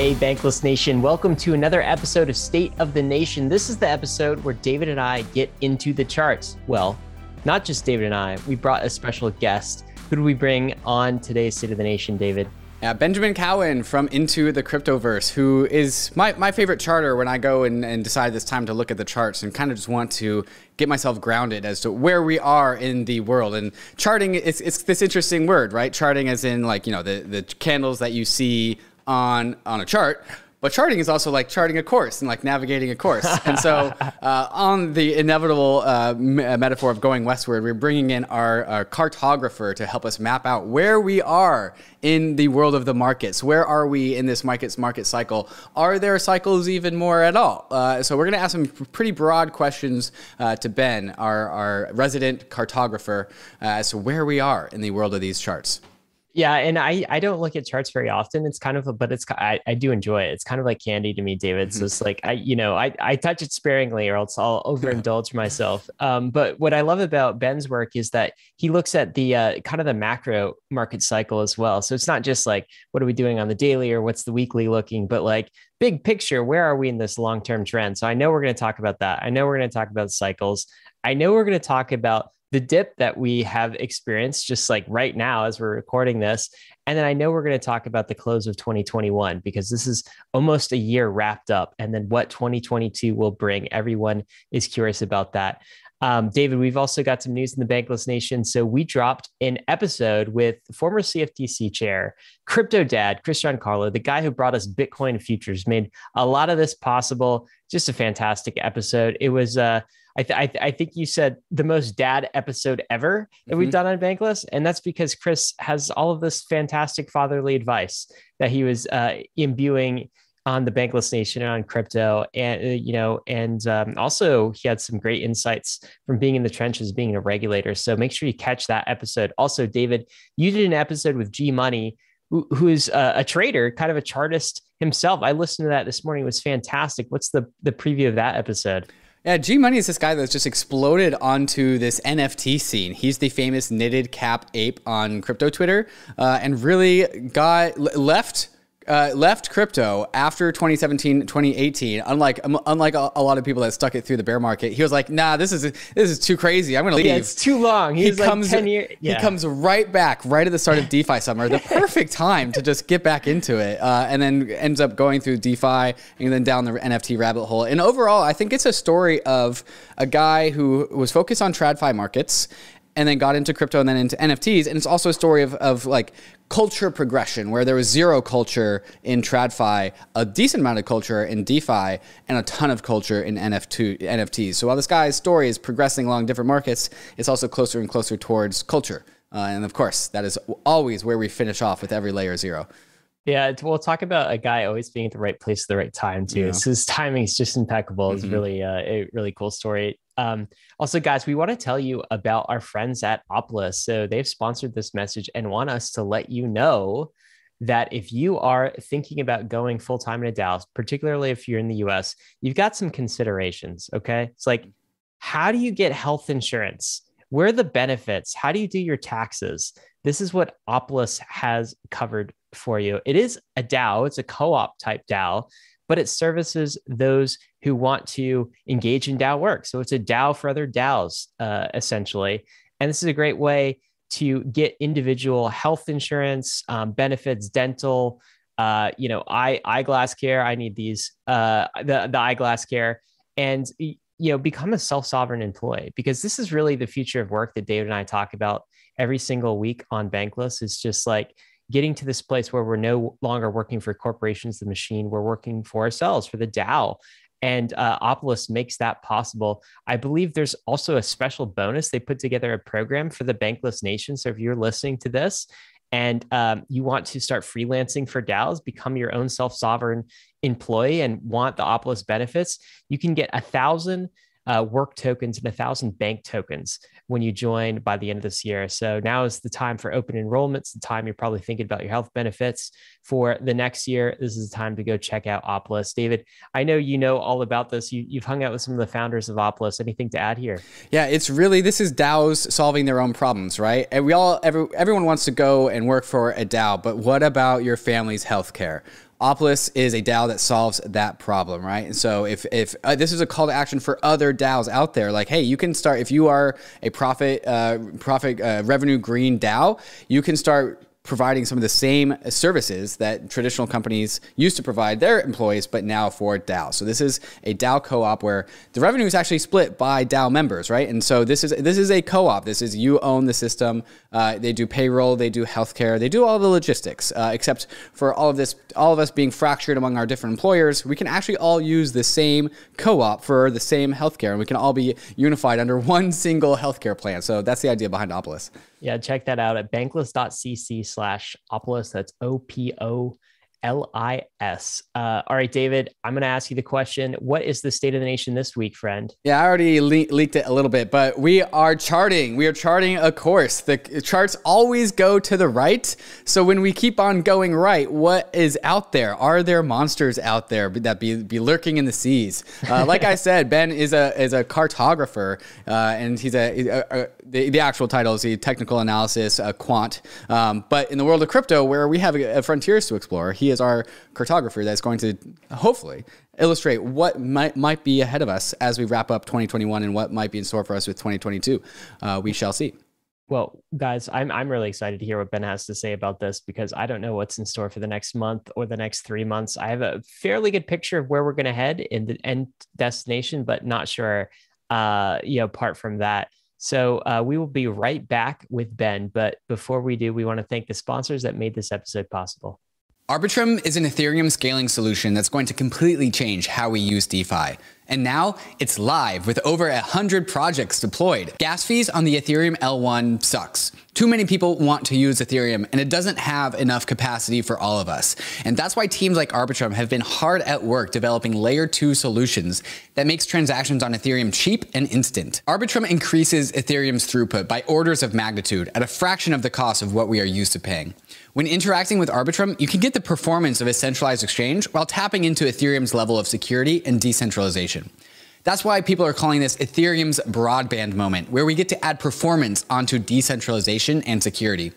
Hey, Bankless Nation, welcome to another episode of State of the Nation. This is the episode where David and I get into the charts. Well, not just David and I, we brought a special guest. Who do we bring on today's State of the Nation, David? Yeah, Benjamin Cowen from Into the Cryptoverse, who is my, my favorite charter when I go and, and decide it's time to look at the charts and kind of just want to get myself grounded as to where we are in the world. And charting, it's, it's this interesting word, right? Charting as in like, you know, the, the candles that you see on, on a chart but charting is also like charting a course and like navigating a course. And so, uh, on the inevitable uh, m- uh, metaphor of going westward, we're bringing in our, our, cartographer to help us map out where we are in the world of the markets. Where are we in this markets market cycle? Are there cycles even more at all? Uh, so, we're going to ask some pretty broad questions uh, to Ben, our, our resident cartographer, uh, as to where we are in the world of these charts. Yeah, and I I don't look at charts very often. It's kind of a, but it's I, I do enjoy it. It's kind of like candy to me, David. So mm-hmm. it's like I you know I I touch it sparingly, or else I'll overindulge myself. Um, but what I love about Ben's work is that he looks at the uh, kind of the macro market cycle as well. So it's not just like what are we doing on the daily or what's the weekly looking, but like big picture, where are we in this long term trend? So I know we're going to talk about that. I know we're going to talk about cycles. I know we're going to talk about the dip that we have experienced just like right now as we're recording this. And then I know we're going to talk about the close of 2021 because this is almost a year wrapped up. And then what 2022 will bring. Everyone is curious about that. Um, David, we've also got some news in the Bankless Nation. So we dropped an episode with former CFTC chair, crypto dad, Chris Giancarlo, the guy who brought us Bitcoin futures, made a lot of this possible. Just a fantastic episode. It was uh, I, th- I, th- I, think you said the most dad episode ever that mm-hmm. we've done on Bankless. And that's because Chris has all of this fantastic fatherly advice that he was uh, imbuing on the Bankless Nation and on crypto. And, uh, you know, and um, also he had some great insights from being in the trenches, being a regulator. So make sure you catch that episode. Also, David, you did an episode with G Money who is a, a, trader, kind of a chartist himself. I listened to that this morning; it was fantastic. What's the the preview of that episode? Yeah, G Money is this guy that's just exploded onto this NFT scene. He's the famous knitted cap ape on crypto Twitter, uh, and really got left uh, left crypto after 2017 2018 unlike um, unlike a, a, lot of people that stuck it through the bear market he was like nah this is this is too crazy. I'm gonna leave. yeah, it's too long. He, he comes like 10 years yeah. he comes right back right at the start of defi summer the perfect time to just get back into it uh, and then ends up going through defi and then down the nft rabbit hole. And overall i think it's a story of a guy who was focused on tradfi markets and then got into crypto and then into NFTs. And it's also a story of, of like culture progression where there was zero culture in TradFi, a decent amount of culture in DeFi, and a ton of culture in NFT, NFTs. So while this guy's story is progressing along different markets, it's also closer and closer towards culture. Uh, and of course, that is always where we finish off with every layer zero. Yeah, we'll talk about a guy always being at the right place at the right time too. Yeah. So his timing is just impeccable. It's mm-hmm. really uh, a really cool story. Um, also, guys, we want to tell you about our friends at Opolis. So they've sponsored this message and want us to let you know that if you are thinking about going full time in a DAO, particularly if you're in the US, you've got some considerations. Okay. It's like, how do you get health insurance? Where are the benefits? How do you do your taxes? This is what Opolis has covered for you. It is a DAO, it's a co op type DAO, but it services those who want to engage in DAO work. So it's a DAO for other DAOs, uh, essentially. And this is a great way to get individual health insurance, um, benefits, dental, uh, you know, eye eyeglass care. I need these, uh, the the eyeglass care, and you know, become a self sovereign employee because this is really the future of work that David and I talk about every single week on Bankless. It's just like getting to this place where we're no longer working for corporations, the machine, we're working for ourselves, for the DAO. And uh, Opolis makes that possible. I believe there's also a special bonus. They put together a program for the Bankless Nation. So if you're listening to this and um, you want to start freelancing for DAOs, become your own self sovereign employee, and want the Opolis benefits, you can get a thousand uh, work tokens and a thousand bank tokens when you join by the end of this year. So now is the time for open enrollments, the time you're probably thinking about your health benefits for the next year. This is the time to go check out Opolis. David, I know you know all about this. You, have hung out with some of the founders of Opolis. Anything to add here? Yeah, it's really this is DAOs solving their own problems, right? And we all every, everyone wants to go and work for a DAO, but what about your family's healthcare? Opolis is a DAO that solves that problem, right? And so if if uh, this is a call to action for other DAOs out there, like hey, you can start if you are a profit uh, profit uh, revenue green DAO, you can start providing some of the same services that traditional companies used to provide their employees, but now for DAO. So this is a DAO co-op where the revenue is actually split by DAO members, right? And so this is this is a co-op. This is you own the system. Uh, they do payroll, they do healthcare, they do all the logistics. Uh, except for all of this, all of us being fractured among our different employers, we can actually all use the same co-op for the same healthcare, and we can all be unified under one single healthcare plan. So that's the idea behind Opolis. Yeah, check that out at bankless.cc slash Opolis. That's O P O L I S. Uh, all right, David, I'm going to ask you the question. What is the state of the nation this week, friend? Yeah, I already le- leaked it a little bit, but we are charting. We are charting a course. The charts always go to the right. So when we keep on going right, what is out there? Are there monsters out there that be, be lurking in the seas? Uh, like I said, Ben is a is a cartographer, uh, and he's a, a, a, the, the actual title is the technical analysis quant. Um, but in the world of crypto, where we have frontiers to explore, he is our cartographer that's going to hopefully illustrate what might might be ahead of us as we wrap up 2021 and what might be in store for us with 2022. Uh, we shall see. Well, guys, I'm I'm really excited to hear what Ben has to say about this because I don't know what's in store for the next month or the next three months. I have a fairly good picture of where we're going to head in the end destination, but not sure. Uh, you know, apart from that. So uh, we will be right back with Ben. But before we do, we want to thank the sponsors that made this episode possible. Arbitrum is an Ethereum scaling solution that's going to completely change how we use DeFi. And now it's live with over 100 projects deployed. Gas fees on the Ethereum L1 sucks. Too many people want to use Ethereum and it doesn't have enough capacity for all of us. And that's why teams like Arbitrum have been hard at work developing layer 2 solutions that makes transactions on Ethereum cheap and instant. Arbitrum increases Ethereum's throughput by orders of magnitude at a fraction of the cost of what we are used to paying. When interacting with Arbitrum, you can get the performance of a centralized exchange while tapping into Ethereum's level of security and decentralization. That's why people are calling this Ethereum's broadband moment, where we get to add performance onto decentralization and security.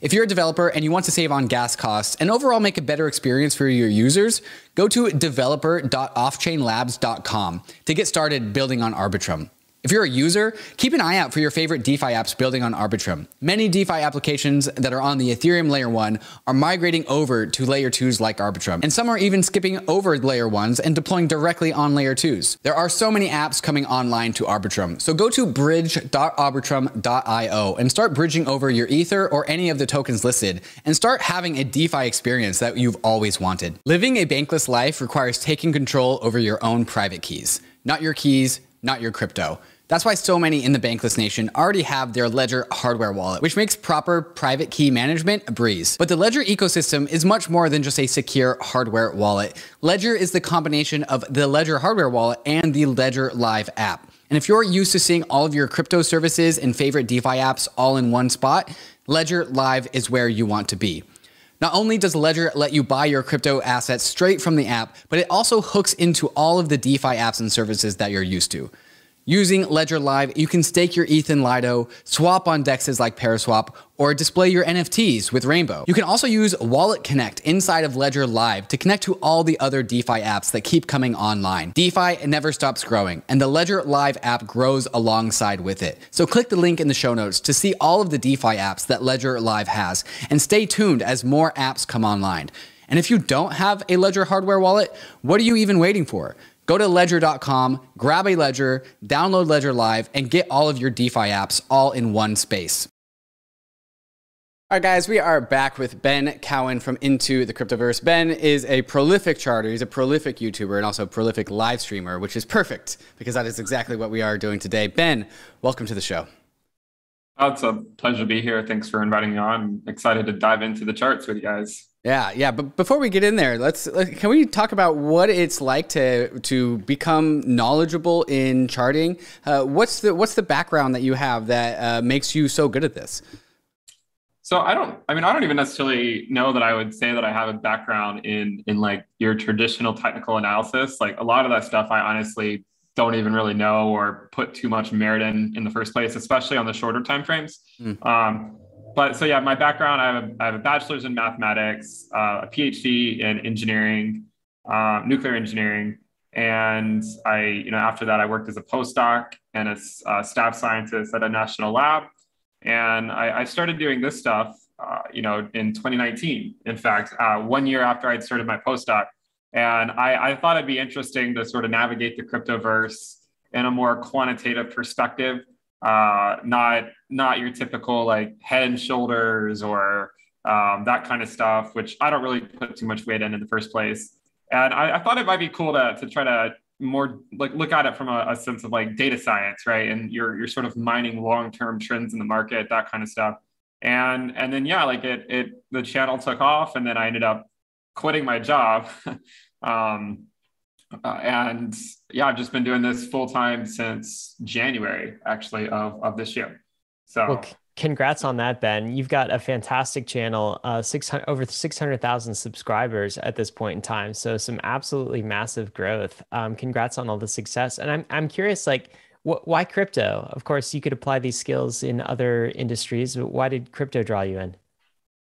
If you're a developer and you want to save on gas costs and overall make a better experience for your users, go to developer.offchainlabs.com to get started building on Arbitrum. If you're a user, keep an eye out for your favorite DeFi apps building on Arbitrum. Many DeFi applications that are on the Ethereum layer 1 are migrating over to layer 2s like Arbitrum, and some are even skipping over layer 1s and deploying directly on layer 2s. There are so many apps coming online to Arbitrum, so go to bridge.arbitrum.io and start bridging over your Ether or any of the tokens listed and start having a DeFi experience that you've always wanted. Living a bankless life requires taking control over your own private keys, not your keys, not your crypto. That's why so many in the Bankless Nation already have their Ledger hardware wallet, which makes proper private key management a breeze. But the Ledger ecosystem is much more than just a secure hardware wallet. Ledger is the combination of the Ledger hardware wallet and the Ledger Live app. And if you're used to seeing all of your crypto services and favorite DeFi apps all in one spot, Ledger Live is where you want to be. Not only does Ledger let you buy your crypto assets straight from the app, but it also hooks into all of the DeFi apps and services that you're used to. Using Ledger Live, you can stake your ETH in Lido, swap on dexes like Paraswap, or display your NFTs with Rainbow. You can also use Wallet Connect inside of Ledger Live to connect to all the other DeFi apps that keep coming online. DeFi never stops growing, and the Ledger Live app grows alongside with it. So click the link in the show notes to see all of the DeFi apps that Ledger Live has, and stay tuned as more apps come online. And if you don't have a Ledger hardware wallet, what are you even waiting for? Go to ledger.com, grab a ledger, download Ledger Live, and get all of your DeFi apps all in one space. All right, guys, we are back with Ben Cowen from Into the Cryptoverse. Ben is a prolific charter. He's a prolific YouTuber and also a prolific live streamer, which is perfect because that is exactly what we are doing today. Ben, welcome to the show. Oh, it's a pleasure to be here. Thanks for inviting me on. I'm excited to dive into the charts with you guys. Yeah, yeah. But before we get in there, let's can we talk about what it's like to to become knowledgeable in charting? Uh, what's the what's the background that you have that uh, makes you so good at this? So I don't. I mean, I don't even necessarily know that I would say that I have a background in in like your traditional technical analysis. Like a lot of that stuff, I honestly don't even really know or put too much merit in in the first place, especially on the shorter time frames. Mm. Um, but so yeah, my background, I have a, I have a bachelor's in mathematics, uh, a PhD in engineering, uh, nuclear engineering, and I, you know, after that, I worked as a postdoc and a uh, staff scientist at a national lab. And I, I started doing this stuff, uh, you know, in 2019. In fact, uh, one year after I'd started my postdoc, and I, I thought it'd be interesting to sort of navigate the cryptoverse in a more quantitative perspective, uh, not not your typical like head and shoulders or um, that kind of stuff, which I don't really put too much weight in in the first place. And I, I thought it might be cool to, to try to more like look at it from a, a, sense of like data science, right? And you're you're sort of mining long-term trends in the market, that kind of stuff. And and then yeah, like it it the channel took off, and then I ended up quitting my job. um, uh, and yeah, I've just been doing this full time since January, actually, of of this year. So. Well, congrats on that, Ben. You've got a fantastic channel, uh, 600, over 600,000 subscribers at this point in time. So some absolutely massive growth. Um, congrats on all the success. And I'm, I'm curious, like, wh- why crypto? Of course, you could apply these skills in other industries, but why did crypto draw you in?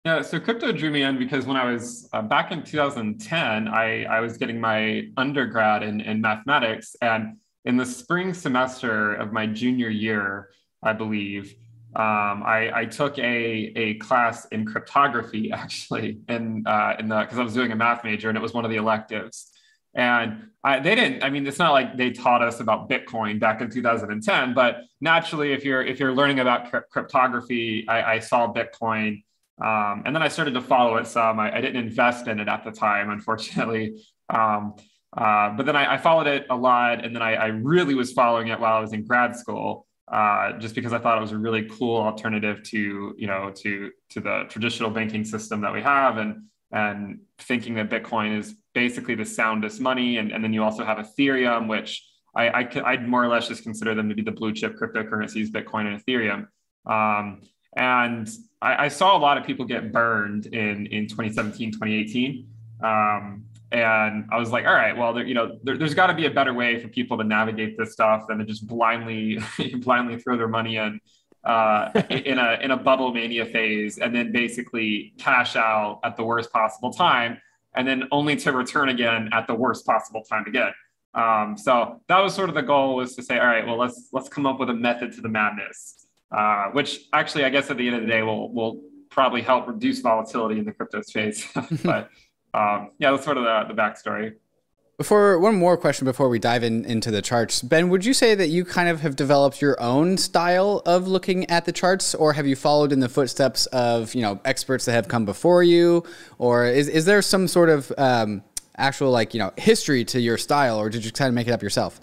Yeah, so crypto drew me in because when I was uh, back in 2010, I, I was getting my undergrad in, in mathematics. And in the spring semester of my junior year, I believe, um, I, I, took a, a class in cryptography actually in, uh, in the because I was doing a math major and it was one of the electives. And I, they didn't. I mean, it's not like they taught us about Bitcoin back in 2010. But naturally, if you're if you're learning about cryptography, I, I saw Bitcoin, um, and then I started to follow it some. I, I, didn't invest in it at the time, unfortunately. Um, uh, but then I, I, followed it a lot, and then I, I really was following it while I was in grad school uh, just because I thought it was a really cool alternative to you know to to the traditional banking system that we have, and and thinking that Bitcoin is basically the soundest money, and, and then you also have Ethereum, which I, I would more or less just consider them to be the blue chip cryptocurrencies, Bitcoin and Ethereum. Um, and I, I, saw a lot of people get burned in in 2017, 2018. Um, and I was like, all right, well, there, you know, there, has got to be a better way for people to navigate this stuff than to just blindly, blindly throw their money in uh, in a in a bubble mania phase, and then basically cash out at the worst possible time, and then only to return again at the worst possible time again. Um, so that was sort of the goal was to say, all right, well, let's let's come up with a method to the madness, uh, which actually, I guess, at the end of the day, will will probably help reduce volatility in the crypto space, but um, yeah, that's sort of the, the backstory. Before one more question before we dive in into the charts, Ben, would you say that you kind of have developed your own style of looking at the charts, or have you followed in the footsteps of you know experts that have come before you, or is is there some sort of um, actual like you know history to your style, or did you kind of make it up yourself?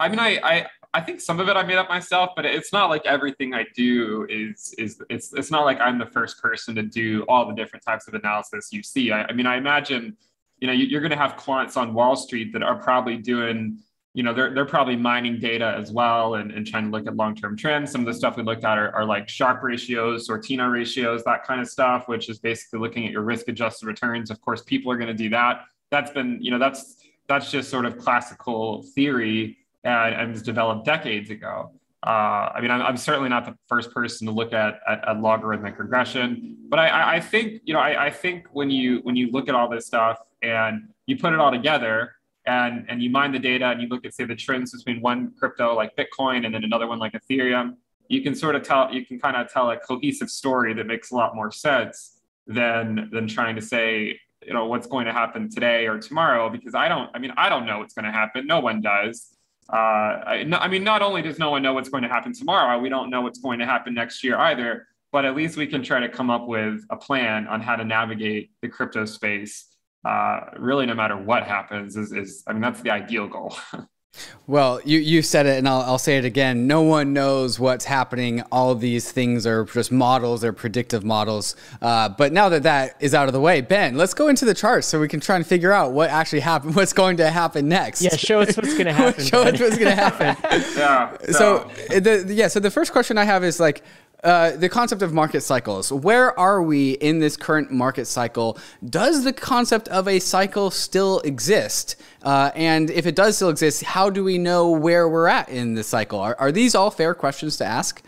I mean, I, I I think some of it I made up myself, but it's not like everything I do is is it's it's not like I'm the first person to do all the different types of analysis you see. I, I mean, I imagine, you know, you're going to have quants on Wall Street that are probably doing, you know, they're they're probably mining data as well and, and trying to look at long-term trends. Some of the stuff we looked at are, are like Sharpe ratios, Sortino ratios, that kind of stuff, which is basically looking at your risk-adjusted returns. Of course, people are going to do that. That's been, you know, that's that's just sort of classical theory and, and was developed decades ago. Uh, I mean, I'm, I'm, certainly not the first person to look at, at, at logarithmic regression, but I, I, think you know I, I, think when you when you look at all this stuff and you put it all together and and you mine the data and you look at say the trends between one crypto like Bitcoin and then another one like Ethereum, you can sort of tell you can kind of tell a cohesive story that makes a lot more sense than than trying to say you know what's going to happen today or tomorrow because I don't I mean I don't know what's going to happen. No one does. Uh, I, I mean, not only does no one know what's going to happen tomorrow, we don't know what's going to happen next year either. But at least we can try to come up with a plan on how to navigate the crypto space. Uh, really, no matter what happens, is, is I mean, that's the ideal goal. Well, you, you said it, and I'll, I'll say it again. No one knows what's happening. All these things are just models, they're predictive models. Uh, but now that that is out of the way, Ben, let's go into the charts so we can try and figure out what actually happened, what's going to happen next. Yeah, show us what's going to happen. show us what's going to happen. yeah. So, so the, yeah, so the first question I have is like, uh, the concept of market cycles. Where are we in this current market cycle? Does the concept of a cycle still exist? Uh, and if it does still exist, how do we know where we're at in the cycle? Are, are these all fair questions to ask?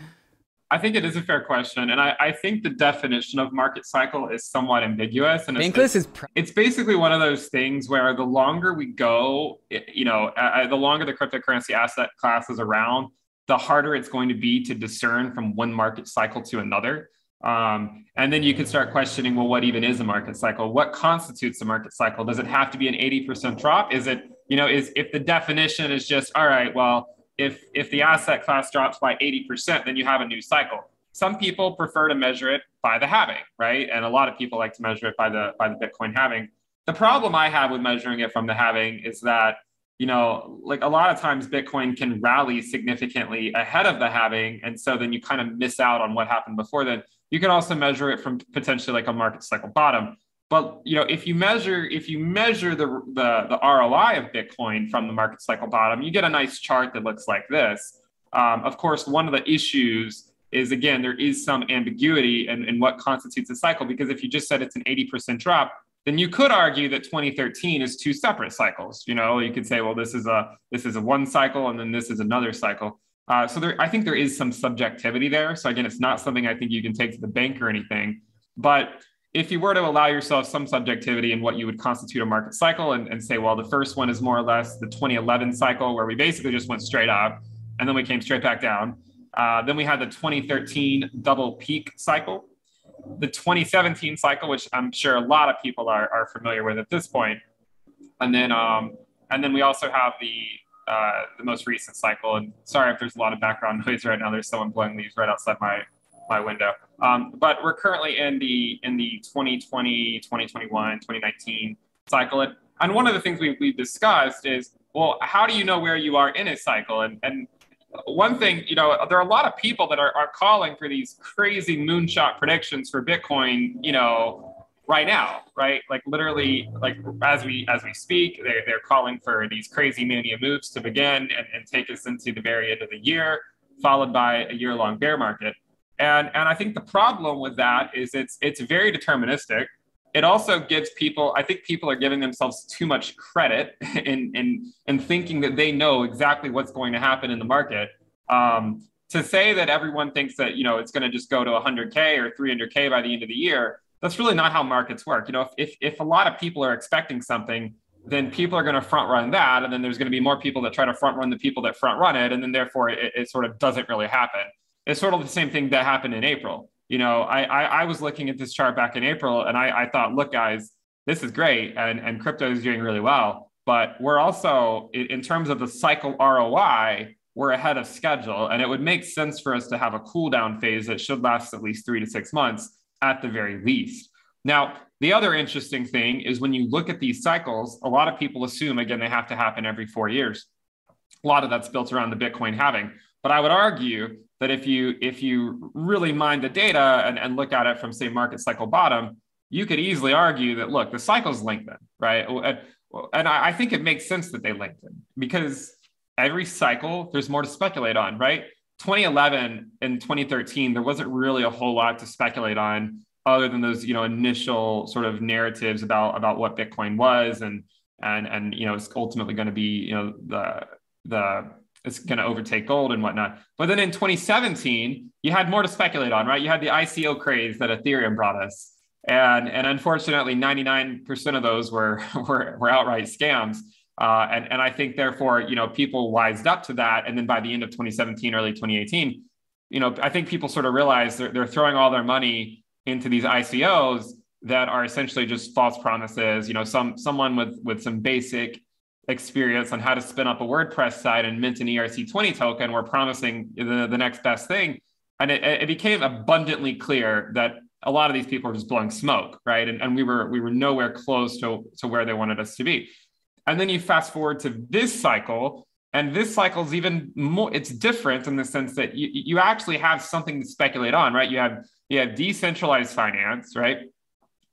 I think it is a fair question, and I, I think the definition of market cycle is somewhat ambiguous. And Bankless is pr- it's basically one of those things where the longer we go, you know, uh, the longer the cryptocurrency asset class is around, the harder it's going to be to discern from one market cycle to another. Um, and then you can start questioning, well, what even is a market cycle? What constitutes a market cycle? Does it have to be an 80% drop? Is it, you know, is if the definition is just, all right, well, if if the asset class drops by 80%, then you have a new cycle. Some people prefer to measure it by the halving, right? And a lot of people like to measure it by the by the Bitcoin halving. The problem I have with measuring it from the halving is that you know, like a lot of times Bitcoin can rally significantly ahead of the halving. And so then you kind of miss out on what happened before then. You can also measure it from potentially like a market cycle bottom. But you know, if you measure if you measure the, the, the ROI of Bitcoin from the market cycle bottom, you get a nice chart that looks like this. Um, of course, one of the issues is again there is some ambiguity in, in what constitutes a cycle because if you just said it's an 80% drop, then you could argue that 2013 is two separate cycles. You know, you could say, well, this is a this is a one cycle and then this is another cycle. Uh, so there, I think there is some subjectivity there. So again, it's not something I think you can take to the bank or anything, but if you were to allow yourself some subjectivity in what you would constitute a market cycle and, and say, well, the first one is more or less the 2011 cycle where we basically just went straight up and then we came straight back down. Uh, then we had the 2013 double peak cycle, the 2017 cycle, which I'm sure a lot of people are, are familiar with at this point. And then, um, and then we also have the uh, the most recent cycle. And sorry if there's a lot of background noise right now. There's someone blowing leaves right outside my my window. Um, but we're currently in the in the 2020, 2021, 2019 cycle. And, and one of the things we, we've discussed is, well, how do you know where you are in a cycle? And, and one thing, you know, there are a lot of people that are, are calling for these crazy moonshot predictions for Bitcoin, you know, right now, right? Like literally, like as we as we speak, they're, they're calling for these crazy mania moves to begin and, and take us into the very end of the year, followed by a year long bear market. And, and I think the problem with that is it's, it's very deterministic. It also gives people, I think people are giving themselves too much credit in, in, in thinking that they know exactly what's going to happen in the market. Um, to say that everyone thinks that, you know, it's going to just go to 100K or 300K by the end of the year, that's really not how markets work. You know, if, if, if a lot of people are expecting something, then people are going to front run that. And then there's going to be more people that try to front run the people that front run it. And then therefore it, it sort of doesn't really happen it's sort of the same thing that happened in April. You know, I, I, I was looking at this chart back in April and I, I thought, look, guys, this is great. And, and crypto is doing really well. But we're also, in, terms of the cycle ROI, we're ahead of schedule. And it would make sense for us to have a cool down phase that should last at least three to six months at the very least. Now, the other interesting thing is when you look at these cycles, a lot of people assume, again, they have to happen every four years. A lot of that's built around the Bitcoin halving. But I would argue that if you if you really mine the data and, and look at it from say market cycle bottom, you could easily argue that look, the cycles lengthen, right? And, and I, I think it makes sense that they lengthen because every cycle there's more to speculate on, right? 2011 and 2013, there wasn't really a whole lot to speculate on other than those, you know, initial sort of narratives about about what Bitcoin was and and and you know it's ultimately going to be you know the the it's going to overtake gold and whatnot. But then in 2017, you had more to speculate on, right? You had the ICO craze that Ethereum brought us. And, and unfortunately, 99% of those were, were, were outright scams. Uh, and, and I think therefore, you know, people wised up to that. And then by the end of 2017, early 2018, you know, I think people sort of realized they're, they're throwing all their money into these ICOs that are essentially just false promises. You know, some someone with with some basic experience on how to spin up a WordPress site and mint an ERC20 token. We're promising the, the next best thing. And it, it became abundantly clear that a lot of these people were just blowing smoke, right? And, and we were we were nowhere close to, to where they wanted us to be. And then you fast forward to this cycle, and this cycle is even more, it's different in the sense that you, you actually have something to speculate on, right? You have you have decentralized finance, right?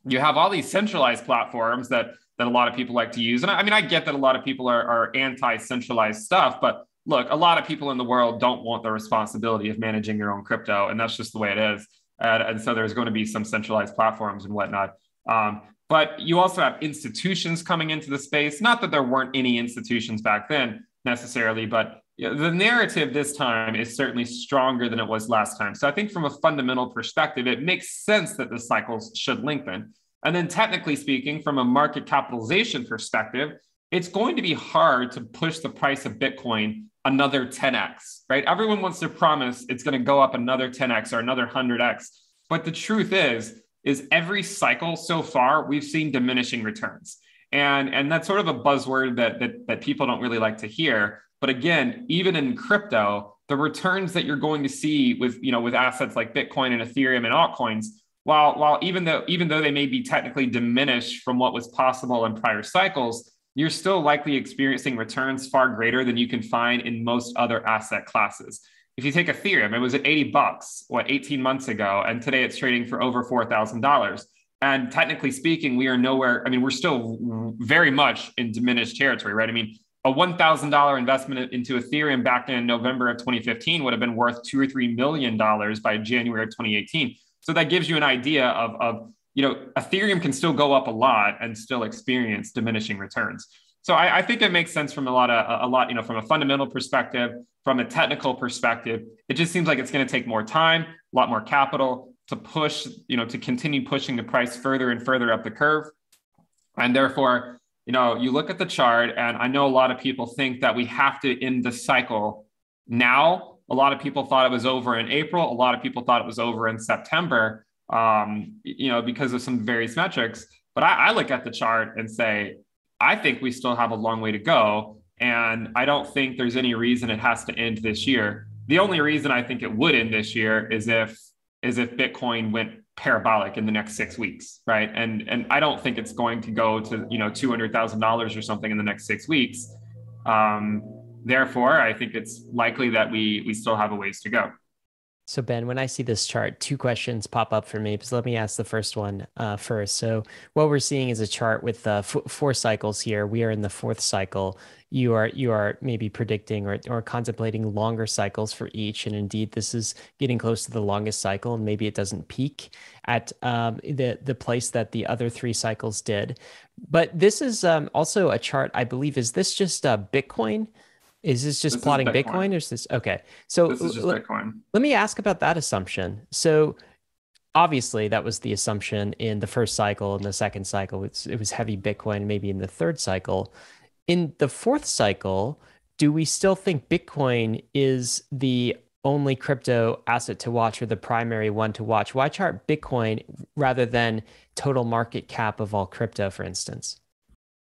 You have all these centralized platforms that that a lot of people like to use. And I, I mean, I get that a lot of people are, are anti-centralized stuff, but look, a lot of people in the world don't want the responsibility of managing your own crypto, and that's just the way it is. And, and so there's going to be some centralized platforms and whatnot. Um, but you also have institutions coming into the space. Not that there weren't any institutions back then necessarily, but the narrative this time is certainly stronger than it was last time. So I think from a fundamental perspective, it makes sense that the cycles should lengthen. And then technically speaking, from a market capitalization perspective, it's going to be hard to push the price of Bitcoin another 10x, right? Everyone wants to promise it's going to go up another 10x or another 100x. But the truth is, is every cycle so far, we've seen diminishing returns. And, and that's sort of a buzzword that, that, that people don't really like to hear. But again, even in crypto, the returns that you're going to see with, you know, with assets like Bitcoin and Ethereum and altcoins, while, while even though even though they may be technically diminished from what was possible in prior cycles, you're still likely experiencing returns far greater than you can find in most other asset classes. If you take Ethereum, it was at 80 bucks, what, 18 months ago, and today it's trading for over $4,000. And technically speaking, we are nowhere, I mean, we're still very much in diminished territory, right? I mean, a $1,000 investment into Ethereum back in November of 2015 would have been worth two or $3 million by January of 2018. So that gives you an idea of, of you know, Ethereum can still go up a lot and still experience diminishing returns. So I, I, think it makes sense from a lot of a lot, you know, from a fundamental perspective, from a technical perspective. It just seems like it's going to take more time, a lot more capital to push, you know, to continue pushing the price further and further up the curve. And therefore, you know, you look at the chart, and I know a lot of people think that we have to end the cycle now. A lot of people thought it was over in April. A lot of people thought it was over in September um, you know, because of some various metrics. But I, I look at the chart and say, I think we still have a long way to go. And I don't think there's any reason it has to end this year. The only reason I think it would end this year is if is if Bitcoin went parabolic in the next six weeks, right? And and I don't think it's going to go to you know two hundred thousand dollars or something in the next six weeks. Um, therefore, I think it's likely that we we still have a ways to go. So Ben, when I see this chart, two questions pop up for me. So let me ask the first one uh, first. So what we're seeing is a chart with uh, f- four cycles here. We are in the fourth cycle. You are you are maybe predicting or, or contemplating longer cycles for each, and indeed, this is getting close to the longest cycle, and maybe it doesn't peak at um, the the place that the other three cycles did. But this is um, also a chart. I believe is this just uh, Bitcoin? Is this just this plotting Bitcoin. Bitcoin. or is this okay? So this is just l- Bitcoin. Let me ask about that assumption. So obviously that was the assumption in the first cycle and the second cycle. It's, it was heavy Bitcoin, maybe in the third cycle. In the fourth cycle, do we still think Bitcoin is the only crypto asset to watch or the primary one to watch? Why chart Bitcoin rather than total market cap of all crypto, for instance?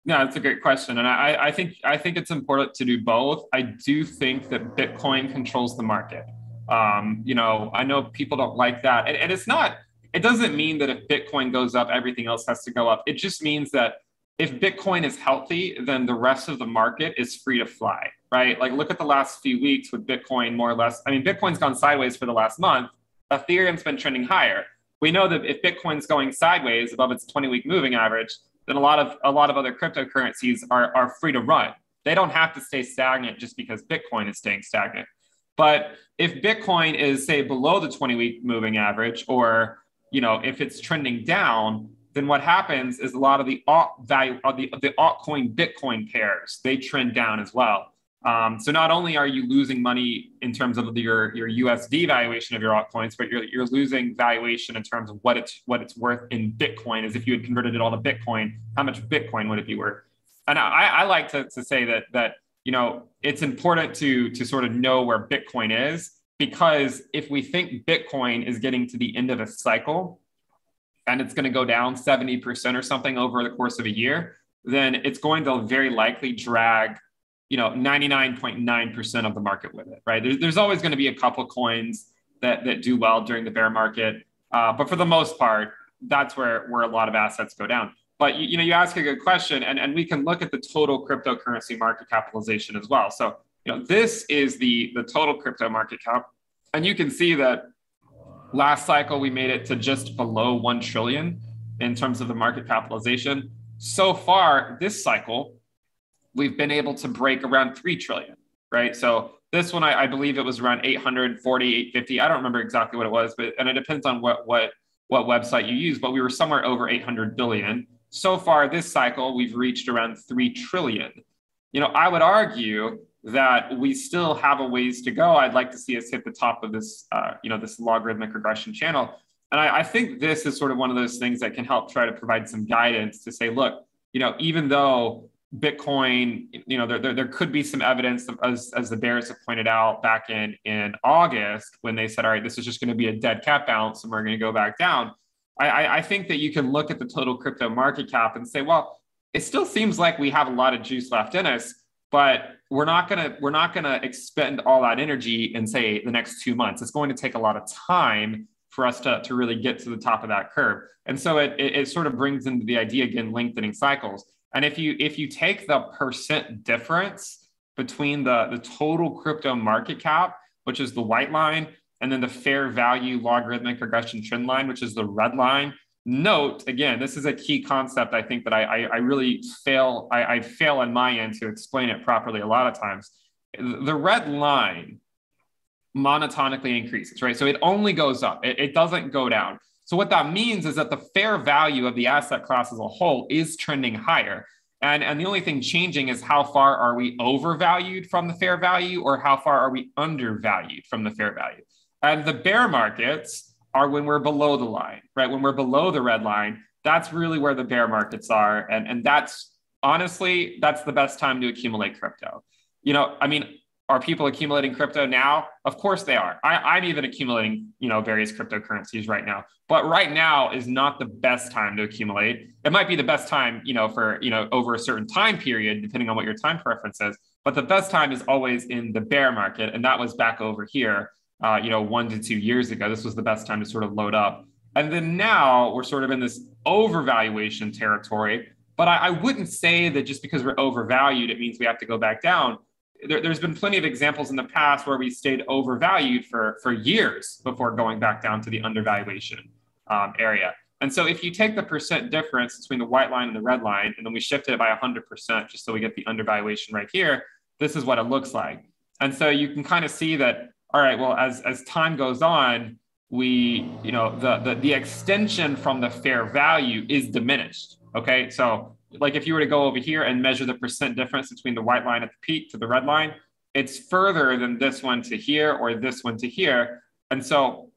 Yeah, that's a great question, and I, I think I think it's important to do both. I do think that Bitcoin controls the market. Um, you know, I know people don't like that, and, and it's not. It doesn't mean that if Bitcoin goes up, everything else has to go up. It just means that if Bitcoin is healthy, then the rest of the market is free to fly, right? Like look at the last few weeks with Bitcoin, more or less. I mean, Bitcoin's gone sideways for the last month. Ethereum's been trending higher. We know that if Bitcoin's going sideways above its 20-week moving average, then a lot of a lot of other cryptocurrencies are, are free to run. They don't have to stay stagnant just because Bitcoin is staying stagnant. But if Bitcoin is say below the 20 week moving average, or you know if it's trending down, then what happens is a lot of the alt value of the, the altcoin Bitcoin pairs they trend down as well. Um, so not only are you losing money in terms of your, your USD valuation of your altcoins, but you're, you're losing valuation in terms of what it's what it's worth in Bitcoin. As if you had converted it all to Bitcoin, how much Bitcoin would it be worth? And I, I like to, to say that that you know it's important to to sort of know where Bitcoin is because if we think Bitcoin is getting to the end of a cycle and it's going to go down 70% or something over the course of a year, then it's going to very likely drag you know 99.9% of the market with it right? There's, always going to be a couple coins that, that do well during the bear market uh, but for the most part that's where where a lot of assets go down. But you, you know you ask a good question and, and we can look at the total cryptocurrency market capitalization as well. So you know this is the the total crypto market cap and you can see that last cycle we made it to just below 1 trillion in terms of the market capitalization. So far this cycle we've been able to break around 3 trillion, right? So this one, I, I, believe it was around 840, 850. I don't remember exactly what it was, but and it depends on what what what website you use, but we were somewhere over 800 billion. So far this cycle, we've reached around 3 trillion. You know, I would argue that we still have a ways to go. I'd like to see us hit the top of this, uh, you know, this logarithmic regression channel. And I, I think this is sort of one of those things that can help try to provide some guidance to say, look, you know, even though Bitcoin, you know, there, there, there, could be some evidence of, as, as the bears have pointed out back in, in August when they said, all right, this is just going to be a dead cat bounce and we're going to go back down. I, I think that you can look at the total crypto market cap and say, well, it still seems like we have a lot of juice left in us, but we're not gonna we're not gonna expend all that energy in say the next two months. It's going to take a lot of time for us to, to really get to the top of that curve. And so it, it, it sort of brings into the idea again, lengthening cycles. And if you if you take the percent difference between the, the total crypto market cap, which is the white line, and then the fair value logarithmic regression trend line, which is the red line. Note again, this is a key concept. I think that I, I, I really fail. I, I fail on my end to explain it properly a lot of times. The red line monotonically increases, right? So it only goes up. It, it doesn't go down. So what that means is that the fair value of the asset class as a whole is trending higher. And, and the only thing changing is how far are we overvalued from the fair value or how far are we undervalued from the fair value. And the bear markets are when we're below the line, right? When we're below the red line, that's really where the bear markets are. And, and that's honestly, that's the best time to accumulate crypto. You know, I mean, are people accumulating crypto now? Of course they are. I, am even accumulating, you know, various cryptocurrencies right now. But right now is not the best time to accumulate. It might be the best time, you know, for you know over a certain time period, depending on what your time preference is. But the best time is always in the bear market, and that was back over here, uh, you know, one to two years ago. This was the best time to sort of load up. And then now we're sort of in this overvaluation territory. But I, I wouldn't say that just because we're overvalued, it means we have to go back down there, has been plenty of examples in the past where we stayed overvalued for, for years before going back down to the undervaluation um, area. And so if you take the percent difference between the white line and the red line, and then we shift it by 100% just so we get the undervaluation right here, this is what it looks like. And so you can kind of see that, all right, well, as, as time goes on, we, you know, the, the, the extension from the fair value is diminished. Okay. So like if you were to go over here and measure the percent difference between the white line at the peak to the red line, it's further than this one to here or this one to here. And so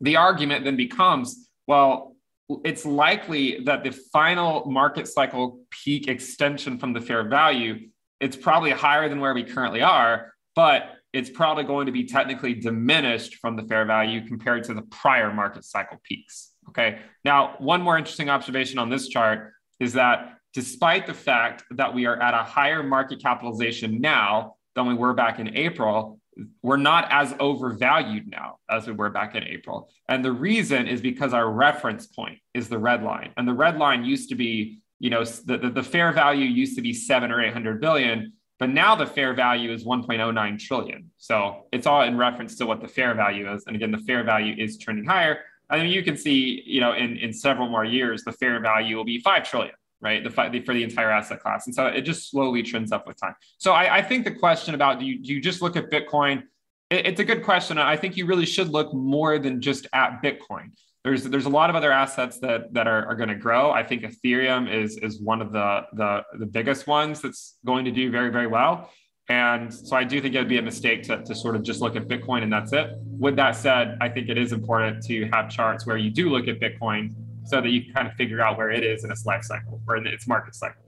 the argument then becomes, well, it's likely that the final market cycle peak extension from the fair value, it's probably higher than where we currently are, but it's probably going to be technically diminished from the fair value compared to the prior market cycle peaks. Okay. Now, one more interesting observation on this chart is that despite the fact that we are at a higher market capitalization now than we were back in April, we're not as overvalued now as we were back in April. And the reason is because our reference point is the red line. And the red line used to be, you know, the, the, the fair value used to be seven or 800 billion, but now the fair value is 1.09 trillion. So it's all in reference to what the fair value is. And again, the fair value is trending higher. I mean, you can see, you know, in, in several more years, the fair value will be 5 trillion right? The, for the entire asset class. And so it just slowly trends up with time. So I, I think the question about do you, do you just look at Bitcoin? It, it's a good question. I think you really should look more than just at Bitcoin. There's, there's a lot of other assets that, that are, are going to grow. I think Ethereum is, is one of the, the, the biggest ones that's going to do very, very well. And so I do think it would be a mistake to, to sort of just look at Bitcoin and that's it. With that said, I think it is important to have charts where you do look at Bitcoin so that you can kind of figure out where it is in its life cycle or in its market cycle.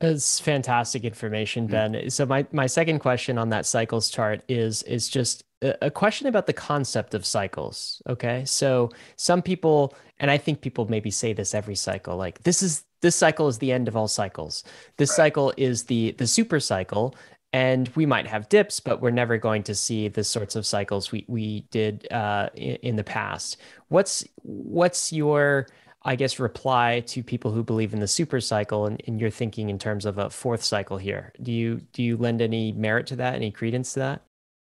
It's fantastic information, mm-hmm. Ben. Mm-hmm. So my my second question on that cycles chart is is just a question about the concept of cycles. Okay, so some people, and I think people maybe say this every cycle, like this is this cycle is the end of all cycles. This right. cycle is the the super cycle, and we might have dips, but we're never going to see the sorts of cycles we we did uh, in, in the past. What's what's your I guess, reply to people who believe in the super cycle and, and you're thinking in terms of a fourth cycle here. Do you do you lend any merit to that, any credence to that?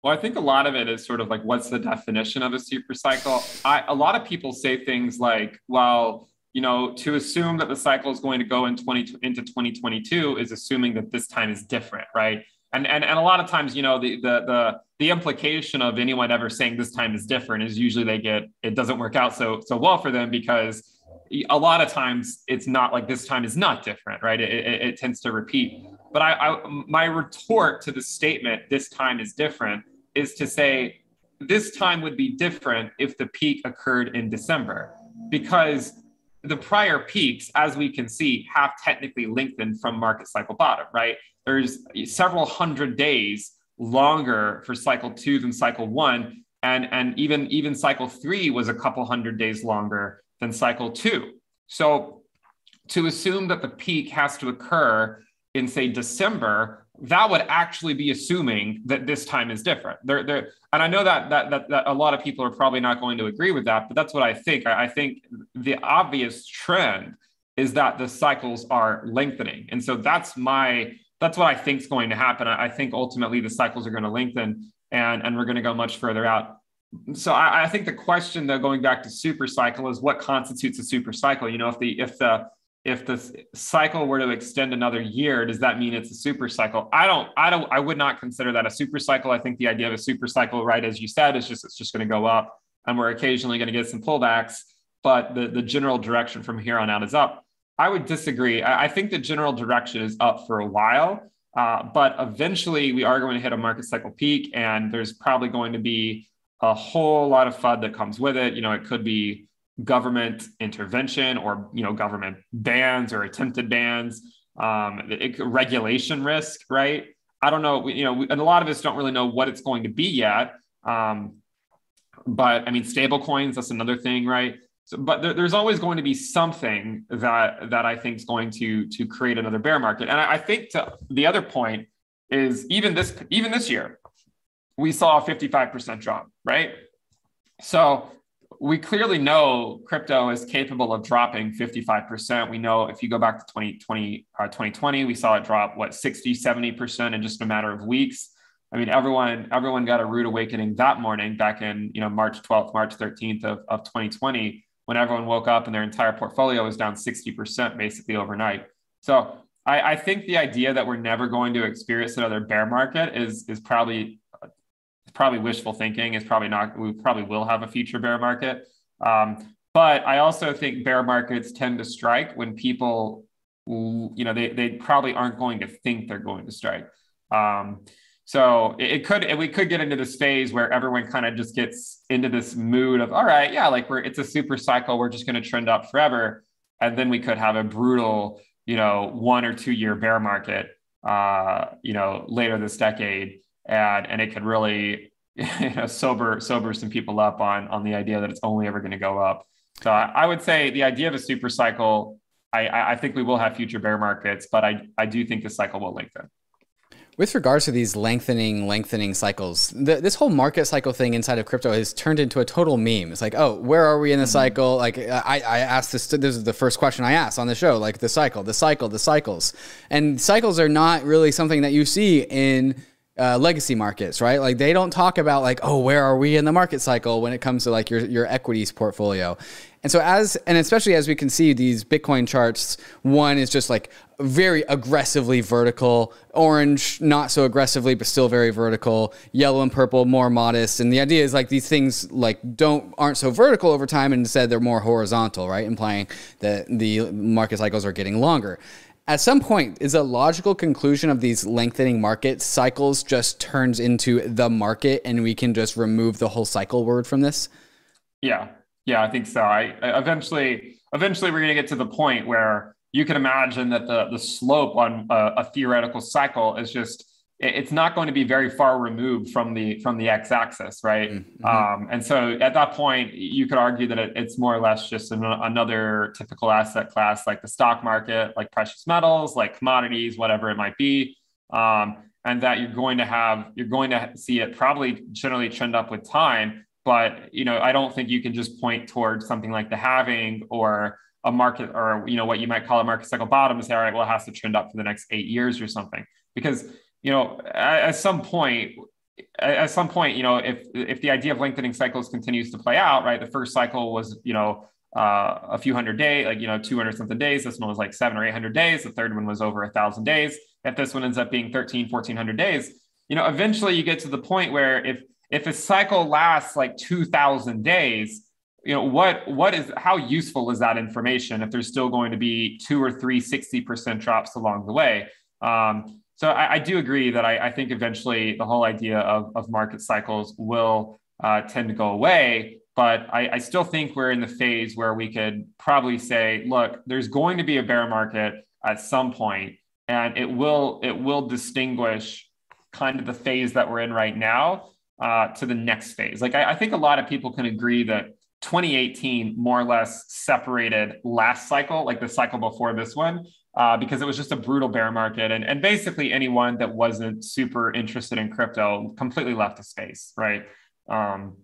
Well, I think a lot of it is sort of like what's the definition of a super cycle? I, a lot of people say things like, well, you know, to assume that the cycle is going to go in 20 into 2022 is assuming that this time is different, right? And, and, and a lot of times, you know, the, the, the, the implication of anyone ever saying this time is different is usually they get, it doesn't work out so, so well for them because a lot of times it's not like this time is not different, right? It, it, it, tends to repeat. But I, I, my retort to the statement, this time is different, is to say this time would be different if the peak occurred in December, because the prior peaks, as we can see, have technically lengthened from market cycle bottom, right? There's several hundred days longer for cycle two than cycle one. And, and even, even cycle three was a couple hundred days longer than cycle two. So to assume that the peak has to occur in, say, December, that would actually be assuming that this time is different. There, there, and I know that, that that that a lot of people are probably not going to agree with that, but that's what I think. I, I think the obvious trend is that the cycles are lengthening, and so that's my that's what I think is going to happen. I, I think ultimately the cycles are going to lengthen, and and we're going to go much further out. So I, I think the question, though, going back to super cycle, is what constitutes a super cycle. You know, if the if the if the cycle were to extend another year, does that mean it's a super cycle? I don't, I don't, I would not consider that a super cycle. I think the idea of a super cycle, right, as you said, is just it's just going to go up, and we're occasionally going to get some pullbacks, but the the general direction from here on out is up. I would disagree. I, I think the general direction is up for a while, uh, but eventually we are going to hit a market cycle peak, and there's probably going to be a whole lot of FUD that comes with it. You know, it could be government intervention or you know government bans or attempted bans. Um, it, regulation risk right? I don't know you know and a lot of us don't really know what it's going to be yet. Um, but i mean stable coins that's another thing right? So, but there, there's always going to be something that that i think is going to to create another bear market. And I, I think to, the other point is even this even this year we saw a 55% drop right so we clearly know crypto is capable of dropping 55%. We know if you go back to 2020, uh, 2020, we saw it drop what 60, 70% in just a matter of weeks. I mean, everyone, everyone got a rude awakening that morning back in, you know, March 12th, March 13th of, of 2020, when everyone woke up and their entire portfolio was down 60% basically overnight. So I, I think the idea that we're never going to experience another bear market is, is probably probably wishful thinking. It's probably not. We probably will have a future bear market. Um, but I also think bear markets tend to strike when people, you know, they they probably aren't going to think they're going to strike. Um, so it, it could we could get into this phase where everyone kind of just gets into this mood of all right, yeah, like we're it's a super cycle. We're just going to trend up forever, and then we could have a brutal, you know, one or two year bear market, uh, you know, later this decade and and it could really you know sober sober some people up on on the idea that it's only ever going to go up. So I, I, would say the idea of a super cycle. I, I think we will have future bear markets, but I, I do think the cycle will lengthen. With regards to these lengthening, lengthening cycles, the, this whole market cycle thing inside of crypto has turned into a total meme. It's like, oh, where are we in the mm-hmm. cycle? Like, I, I asked this, this is the first question I asked on the show, like the cycle, the cycle, the cycles. And cycles are not really something that you see in uh, legacy markets, right? Like they don't talk about like, oh, where are we in the market cycle when it comes to like your your equities portfolio. And so as and especially as we can see these Bitcoin charts, one is just like very aggressively vertical, orange not so aggressively but still very vertical, yellow and purple more modest. And the idea is like these things like don't aren't so vertical over time and instead they're more horizontal, right? Implying that the market cycles are getting longer at some point is a logical conclusion of these lengthening market cycles just turns into the market and we can just remove the whole cycle word from this? Yeah. Yeah i think so. I eventually eventually we're going to get to the point where you can imagine that the the slope on a, a theoretical cycle is just it's not going to be very far removed from the from the x-axis right? Mm-hmm. um, and so at that point you could argue that it, it's more or less just an, another typical asset class like the stock market like precious metals like commodities whatever it might be. Um, and that you're going to have you're going to see it probably generally trend up with time but you know i don't think you can just point towards something like the halving or a market or you know what you might call a market cycle bottom and say all right well it has to trend up for the next eight years or something. Because you know, at, at some point, at some point, you know, if if the idea of lengthening cycles continues to play out, right? The first cycle was, you know, uh, a few hundred days, like you know, 200 something days. This one was like seven or 800 days. The third one was over a thousand days. If this one ends up being 13, 1400 days, you know, eventually you get to the point where if if a cycle lasts like 2000 days, you know, what what is how useful is that information if there's still going to be two or three 60% drops along the way? Um, so I, I do agree that I, I, think eventually the whole idea of, of market cycles will uh, tend to go away. But I, I still think we're in the phase where we could probably say, look, there's going to be a bear market at some point, and it will it will distinguish kind of the phase that we're in right now uh, to the next phase. Like I, I think a lot of people can agree that 2018 more or less separated last cycle, like the cycle before this one, uh, because it was just a brutal bear market. And, and basically, anyone that wasn't super interested in crypto completely left the space, right? Um,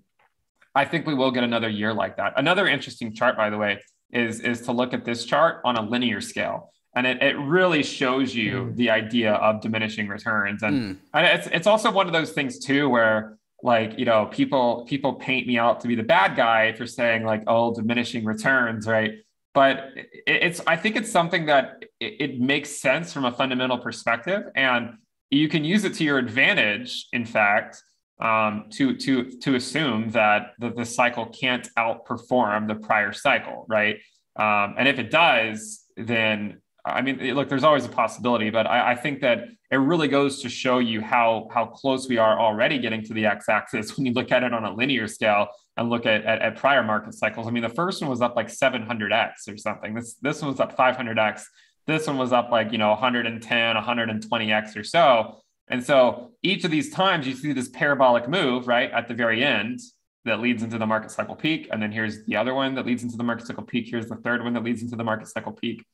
I think we will get another year like that. Another interesting chart, by the way, is, is to look at this chart on a linear scale. And it, it really shows you mm. the idea of diminishing returns. And, mm. and it's, it's also one of those things, too, where like you know people people paint me out to be the bad guy for saying like oh diminishing returns right but it's i think it's something that it, makes sense from a fundamental perspective and you can use it to your advantage in fact um, to to to assume that the, the cycle can't outperform the prior cycle right? Um, and if it does then I mean, look, there's always a possibility, but I, I, think that it really goes to show you how how close we are already getting to the x-axis when you look at it on a linear scale and look at, at, at prior market cycles. I mean, the first one was up like 700x or something. This this one was up 500x. This one was up like you know 110, 120x or so. And so each of these times you see this parabolic move right at the very end that leads into the market cycle peak, and then here's the other one that leads into the market cycle peak. Here's the third one that leads into the market cycle peak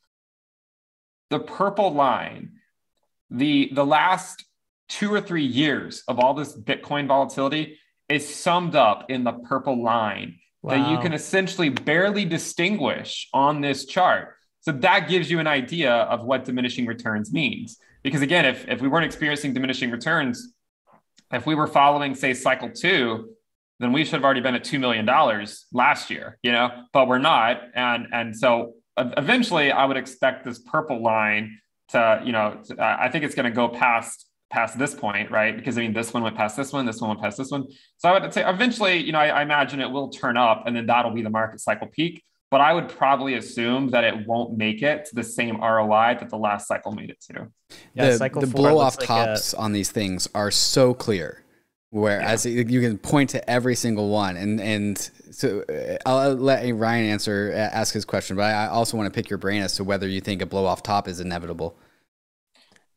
the purple line, the, the last two or three years of all this Bitcoin volatility is summed up in the purple line wow. that you can essentially barely distinguish on this chart. So that gives you an idea of what diminishing returns means. Because again, if, if we weren't experiencing diminishing returns, if we were following, say, cycle two, then we should have already been at $2 million last year, you know, but we're not. And, and so eventually I would expect this purple line to, you know, to, I think it's going to go past past this point, right? Because I mean, this one went past this one, this one went past this one. So I would say eventually, you know, I, I imagine it will turn up, and then that'll be the market cycle peak. But I would probably assume that it won't make it to the same ROI that the last cycle made it to. Yeah, the, the blow off like tops a... on these things are so clear. Whereas yeah. you can point to every single one, and and so uh, I'll let Ryan answer, ask his question, but I also want to pick your brain as to whether you think a blow off top is inevitable.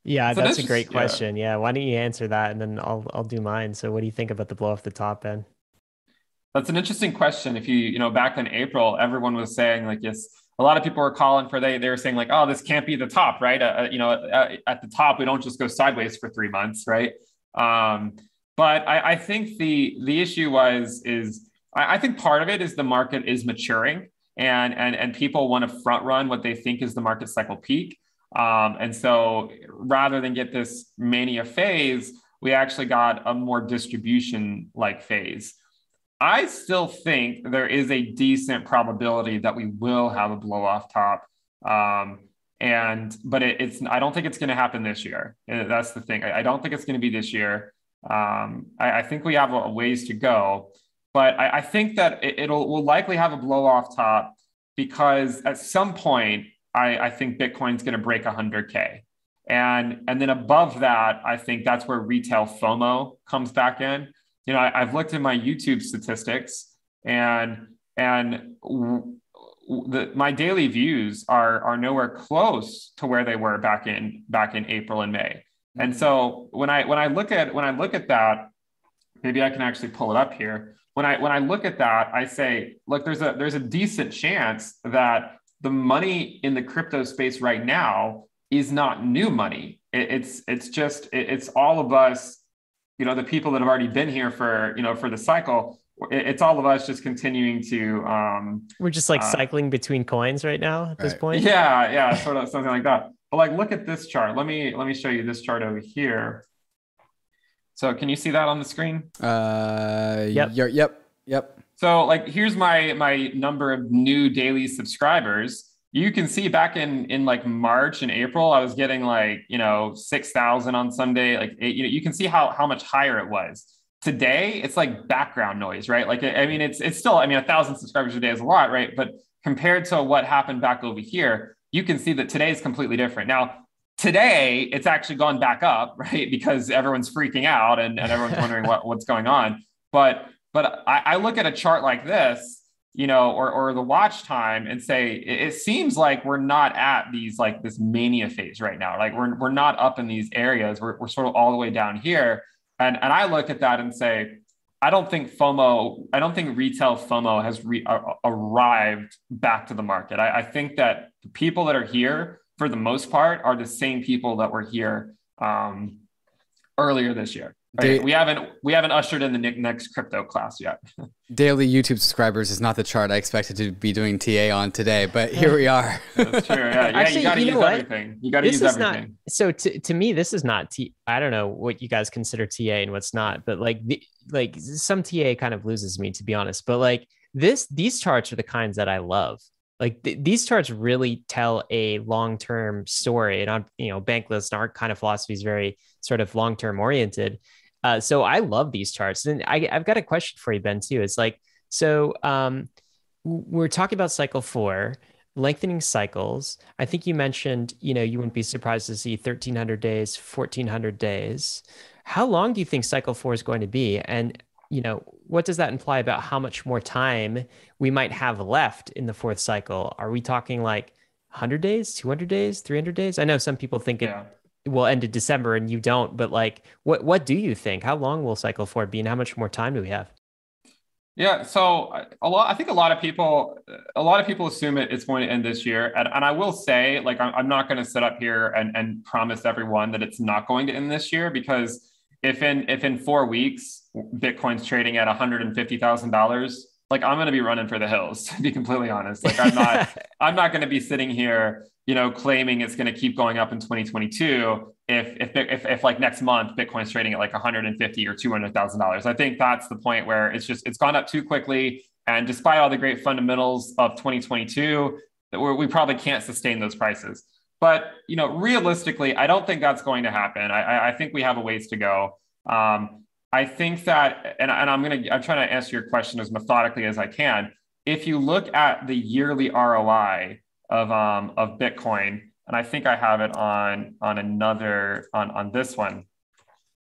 Yeah, so that's a great question. Yeah. yeah. why don't you answer that, and then I'll I'll do mine. So, what do you think about the blow off the top, Ben? That's an interesting question. If you you know back in April, everyone was saying like yes, a lot of people were calling for they they were saying like oh this can't be the top, right? Uh, uh you know uh, at the top we don't just go sideways for three months, right? Um, but I, I think the the issue was is I, I think part of it is the market is maturing and and and people want to front run what they think is the market cycle peak. Um, and so rather than get this mania phase, we actually got a more distribution like phase. I still think there is a decent probability that we will have a blow off top. Um, and but it, it's I don't think it's going to happen this year. That's the thing. I, I don't think it's going to be this year. Um, I, I, think we have a, ways to go. But I, I think that it, will will likely have a blow off top because at some point, I, I think Bitcoin's going to break 100K. And, and then above that, I think that's where retail FOMO comes back in. You know, I, have looked at my YouTube statistics and, and the, my daily views are, are nowhere close to where they were back in, back in April and May. And mm-hmm. so when I, when I look at, when I look at that, maybe I can actually pull it up here when I when I look at that, I say, look, there's a there's a decent chance that the money in the crypto space right now is not new money. It, it's it's just it, it's all of us, you know, the people that have already been here for you know for the cycle. It, it's all of us just continuing to. Um, We're just like uh, cycling between coins right now at this point. Yeah, yeah, sort of something like that. But like, look at this chart. Let me let me show you this chart over here. So can you see that on the screen? Uh, yep. Yep. Yep. So like, here's my my number of new daily subscribers. You can see back in in like March and April, I was getting like you know six thousand on Sunday. day. Like you know, you can see how how much higher it was. Today, it's like background noise, right? Like I mean, it's it's still I mean, a thousand subscribers a day is a lot, right? But compared to what happened back over here, you can see that today is completely different. Now, today it's actually gone back up, right? Because everyone's freaking out and, and everyone's wondering what, what's going on. But but I, I look at a chart like this you know, or or the watch time and say it, it, seems like we're not at these like this mania phase right now. Like we're we're not up in these areas. We're we're sort of all the way down here. And and I look at that and say, I don't think FOMO, I don't think retail FOMO has re- arrived back to the market. I, I, think that the people that are here, for the most part, are the same people that were here um, earlier this year. Right? we haven't we haven't ushered in the next crypto class yet. daily YouTube subscribers is not the chart I expected to be doing TA on today, but here we are. That's true. Yeah, yeah Actually, you got to use what? everything. You got to use everything. Not, so to, to me, this is not T. I don't know what you guys consider TA and what's not, but like the, like some TA kind of loses me to be honest. But like this, these charts are the kinds that I love. Like th- these charts really tell a long-term story, and on you know, Bankless and our kind of philosophy is very sort of long-term oriented uh, so I love these charts. And I, have got a question for you, Ben, too. It's like, so um, we're talking about cycle four, lengthening cycles. I think you mentioned, you know, you wouldn't be surprised to see 1300 days, 1400 days. How long do you think cycle four is going to be? And, you know, what does that imply about how much more time we might have left in the fourth cycle? Are we talking like 100 days, 200 days, 300 days? I know some people think yeah. it will end in December and you don't, but like what what do you think? How long will cycle four be and how much more time do we have? Yeah, so uh, a lot. I think a lot of people, a lot of people assume it, it's going to end this year, and, and I will say, like, I'm, I'm not going to sit up here and, and promise everyone that it's not going to end this year because if in if in four weeks Bitcoin's trading at one hundred and fifty thousand dollars, like I'm going to be running for the hills. To be completely honest, like I'm not, I'm not going to be sitting here you know, claiming it's going to keep going up in 2022 if, if, if, if like next month Bitcoin's trading at like 150 or $200,000. I think that's the point where it's just, it's gone up too quickly. And despite all the great fundamentals of 2022, we probably can't sustain those prices. But, you know, realistically, I don't think that's going to happen. I, I think we have a ways to go. Um, I think that, and, and I'm going to, I'm trying to answer your question as methodically as I can. If you look at the yearly ROI of um, of Bitcoin, and I think I have it on on another on on this one.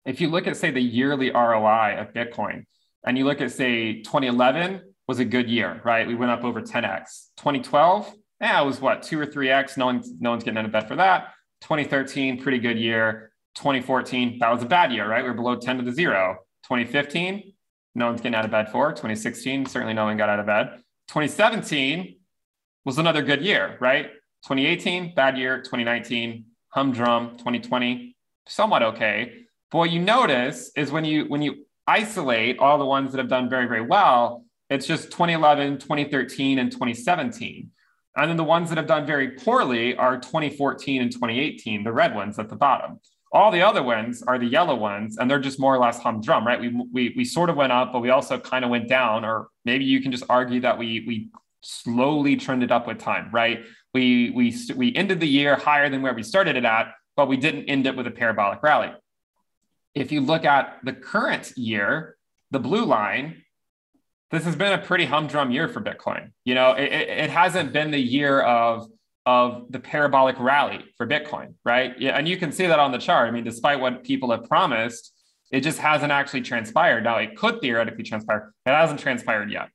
If you look at say the yearly ROI of Bitcoin, and you look at say 2011 was a good year, right? We went up over 10x. 2012, yeah, it was what two or three x. No one's no one's getting out of bed for that. 2013, pretty good year. 2014, that was a bad year, right? We are below 10 to the zero. 2015, no one's getting out of bed for. 2016, certainly no one got out of bed. 2017, was another good year, right? 2018, bad year. 2019, humdrum. 2020, somewhat okay. But what you notice is when you when you isolate all the ones that have done very very well, it's just 2011, 2013, and 2017. And then the ones that have done very poorly are 2014 and 2018, the red ones at the bottom. All the other ones are the yellow ones, and they're just more or less humdrum, right? We, we, we sort of went up, but we also kind of went down, or maybe you can just argue that we, we slowly trended up with time, right? We, we, we ended the year higher than where we started it at, but we didn't end it with a parabolic rally. If you look at the current year, the blue line, this has been a pretty humdrum year for Bitcoin. You know, it, it hasn't been the year of of the parabolic rally for Bitcoin, right? Yeah, and you can see that on the chart. I mean, despite what people have promised, it just hasn't actually transpired. Now, it could theoretically transpire. It hasn't transpired yet.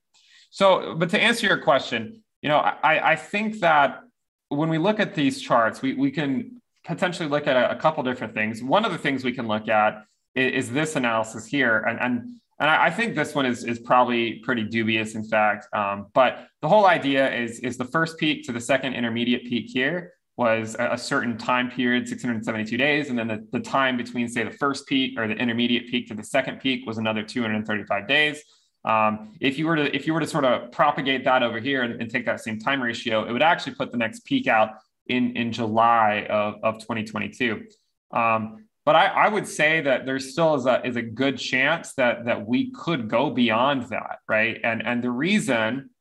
So, but to answer your question, you know, I, I think that when we look at these charts, we, we can potentially look at a, a couple different things. One of the things we can look at is, is this analysis here. And, and, and I think this one is, is probably pretty dubious, in fact. Um, but the whole idea is, is the first peak to the second intermediate peak here was a, a certain time period, 672 days. And then the, the time between, say, the first peak or the intermediate peak to the second peak was another 235 days. Um, if you were to if you were to sort of propagate that over here and, and, take that same time ratio, it would actually put the next peak out in in July of, of 2022. Um, but I, I, would say that there still is a is a good chance that that we could go beyond that, right? And and the reason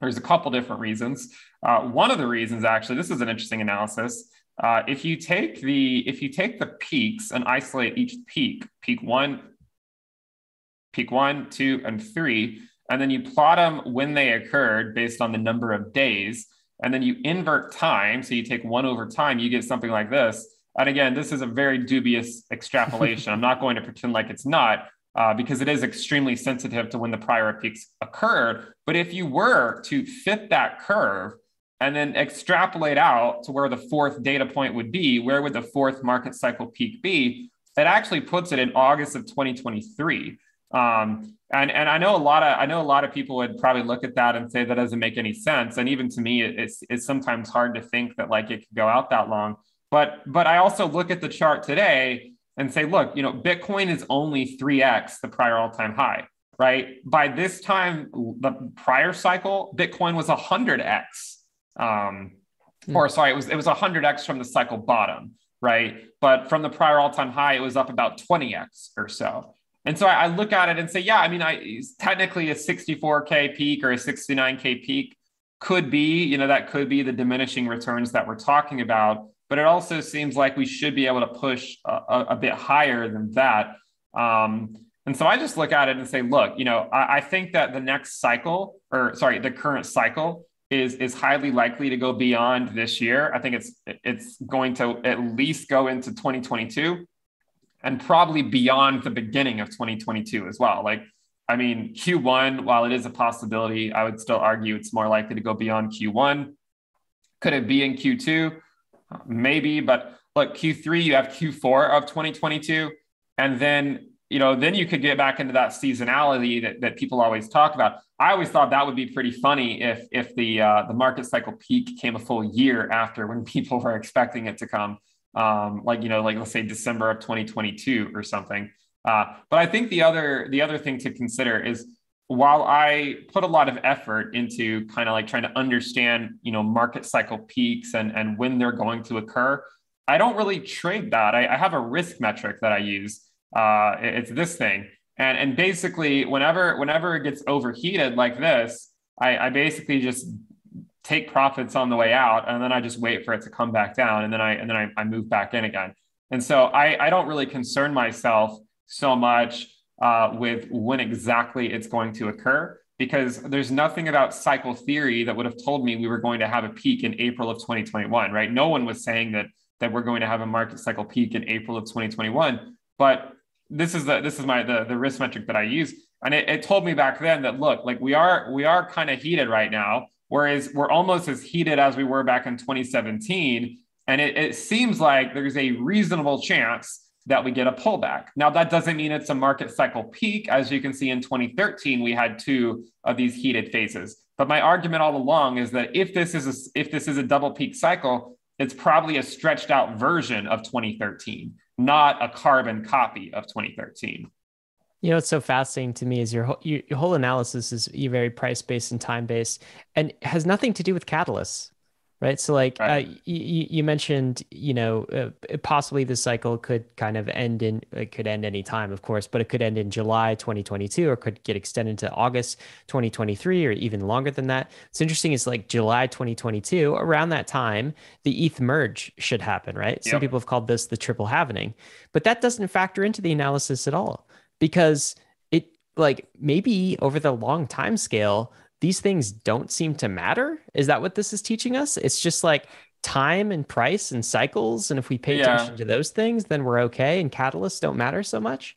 there's a couple different reasons. Uh, one of the reasons, actually, this is an interesting analysis. Uh, if you take the if you take the peaks and isolate each peak, peak one, peak one, two, and three, and then you plot them when they occurred based on the number of days. And then you invert time. So you take one over time, you get something like this. And again, this is a very dubious extrapolation. I'm not going to pretend like it's not. Uh, because it is extremely sensitive to when the prior peaks occurred. But if you were to fit that curve and then extrapolate out to where the fourth data point would be, where would the fourth market cycle peak be? It actually puts it in August of 2023. Um, and and I know a lot of I know a lot of people would probably look at that and say that doesn't make any sense. And even to me, it's it's sometimes hard to think that like it could go out that long. But but I also look at the chart today and say, look, you know, Bitcoin is only 3x the prior all-time high, right? By this time, the prior cycle, Bitcoin was 100x. Um, mm. Or sorry, it was it was 100x from the cycle bottom, right? But from the prior all-time high, it was up about 20x or so. And so I, I look at it and say, yeah, I mean, I technically a 64k peak or a 69k peak could be, you know, that could be the diminishing returns that we're talking about. But it also seems like we should be able to push a, a, a bit higher than that. Um, and so I just look at it and say, look, you know, I, I think that the next cycle, or sorry, the current cycle is is highly likely to go beyond this year. I think it's it's going to at least go into 2022 and probably beyond the beginning of 2022 as well. Like, I mean, Q1, while it is a possibility, I would still argue it's more likely to go beyond Q1. Could it be in Q2? Maybe, but look, Q3, you have Q4 of 2022. And then, you know, then you could get back into that seasonality that, that people always talk about. I always thought that would be pretty funny if if the uh, the market cycle peak came a full year after when people were expecting it to come um, like you know like let's say december of 2022 or something. Uh, but i think the other the other thing to consider is while i put a lot of effort into kind of like trying to understand you know market cycle peaks and and when they're going to occur i don't really trade that. I, I have a risk metric that i use. Uh, it's this thing. And and basically whenever whenever it gets overheated like this I, I basically just take profits on the way out and then I just wait for it to come back down and then I and then I, I move back in again. And so I, I don't really concern myself so much uh, with when exactly it's going to occur because there's nothing about cycle theory that would have told me we were going to have a peak in April of 2021, right? No one was saying that that we're going to have a market cycle peak in April of 2021. But this is the this is my the, the risk metric that I use. And it, it told me back then that look, like we are we are kind of heated right now Whereas we're almost as heated as we were back in 2017. And it, it seems like there's a reasonable chance that we get a pullback. Now, that doesn't mean it's a market cycle peak. As you can see in 2013, we had two of these heated phases. But my argument all along is that if this is a, if this is a double peak cycle, it's probably a stretched out version of 2013, not a carbon copy of 2013. You know, what's so fascinating to me is your whole, your whole analysis is very price based and time based, and has nothing to do with catalysts, right? So, like right. Uh, you, you mentioned, you know, uh, possibly the cycle could kind of end in it could end any time, of course, but it could end in July 2022, or could get extended to August 2023, or even longer than that. It's interesting. Is like July 2022, around that time, the ETH merge should happen, right? Some people have called this the triple halvening, but that doesn't factor into the analysis at all because it like maybe over the long time scale these things don't seem to matter is that what this is teaching us it's just like time and price and cycles and if we pay yeah. attention to those things then we're okay and catalysts don't matter so much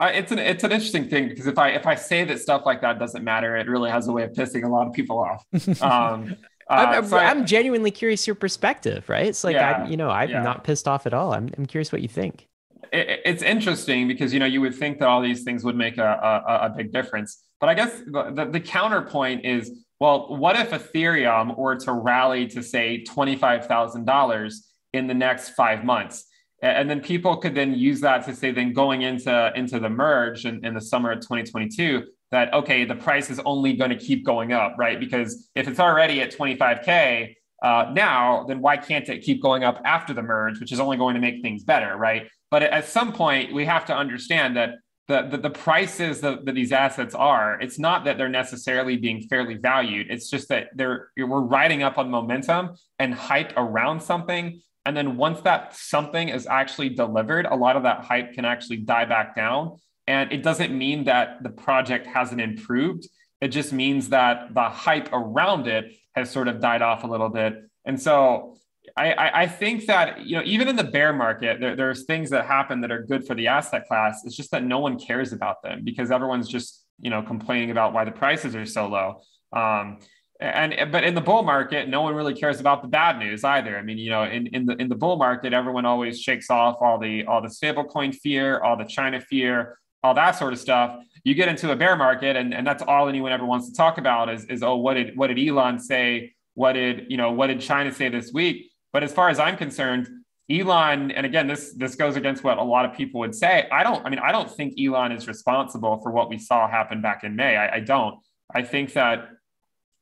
uh, it's an it's an interesting thing because if I if I say that stuff like that doesn't matter, it really has a way of pissing a lot of people off. Um, uh, I'm, so I'm I, genuinely curious your perspective, right? It's like yeah, I, you know, I'm yeah. not pissed off at all. I'm I'm curious what you think it, it's interesting because you know you would think that all these things would make a, a, a big difference, but I guess the, the, counterpoint is well, what if Ethereum were to rally to say twenty five thousand dollars in the next five months? and then people could then use that to say then going into into the merge in, in the summer of 2022 that okay the price is only going to keep going up right? Because if it's already at 25k uh, now then why can't it keep going up after the merge which is only going to make things better right but at some point, we have to understand that the, the, the prices that, that, these assets are, it's not that they're necessarily being fairly valued. It's just that they're we're riding up on momentum and hype around something. And then once that something is actually delivered, a lot of that hype can actually die back down. And it doesn't mean that the project hasn't improved. It just means that the hype around it has sort of died off a little bit. And so I, I think that you know even in the bear market there, there's things that happen that are good for the asset class. It's just that no one cares about them because everyone's just you know complaining about why the prices are so low. Um, and but in the bull market no one really cares about the bad news either. I mean you know in, in the in the bull market everyone always shakes off all the all the stablecoin fear all the china fear all that sort of stuff. You get into a bear market and, and that's all anyone ever wants to talk about is, is oh what did what did elon say? What did you know what did china say this week but as far as I'm concerned, Elon, and again, this this goes against what a lot of people would say. I don't. I mean, I don't think Elon is responsible for what we saw happen back in May. I, I don't. I think that,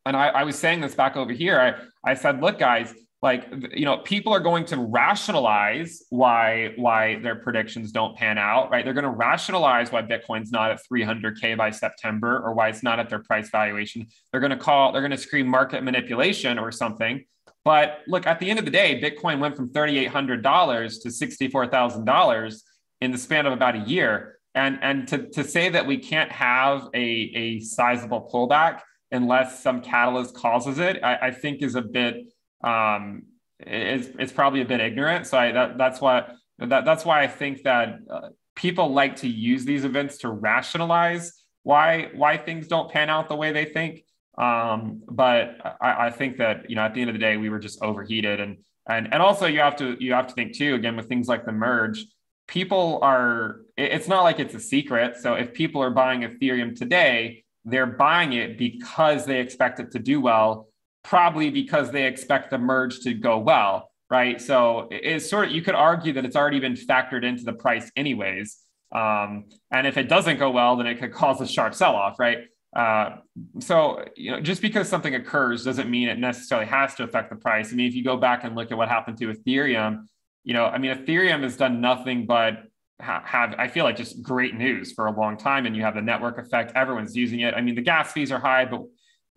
and I, I was saying this back over here. I, I said, look, guys, like you know, people are going to rationalize why why their predictions don't pan out. Right? They're going to rationalize why Bitcoin's not at 300k by September or why it's not at their price valuation. They're going to call. They're going to scream market manipulation or something but look, at the end of the day, Bitcoin went from $3,800 to $64,000 in the span of about a year. And, and to, to say that we can't have a, a sizable pullback unless some catalyst causes it, I, I think is a bit, um, it's, it's probably a bit ignorant. So I, that, that's why, that, that's why I think that uh, people like to use these events to rationalize why, why things don't pan out the way they think. Um, but I, I, think that you know at the end of the day we were just overheated. And and and also you have to you have to think too again with things like the merge people are it's not like it's a secret. So if people are buying ethereum today they're buying it because they expect it to do well probably because they expect the merge to go well right? So it's sort of you could argue that it's already been factored into the price anyways. Um, and if it doesn't go well then it could cause a sharp sell off right uh, so, you know, just because something occurs doesn't mean it necessarily has to affect the price. I mean, if you go back and look at what happened to Ethereum, you know, I mean, Ethereum has done nothing but ha- have, I feel like, just great news for a long time. And you have the network effect, everyone's using it. I mean, the gas fees are high, but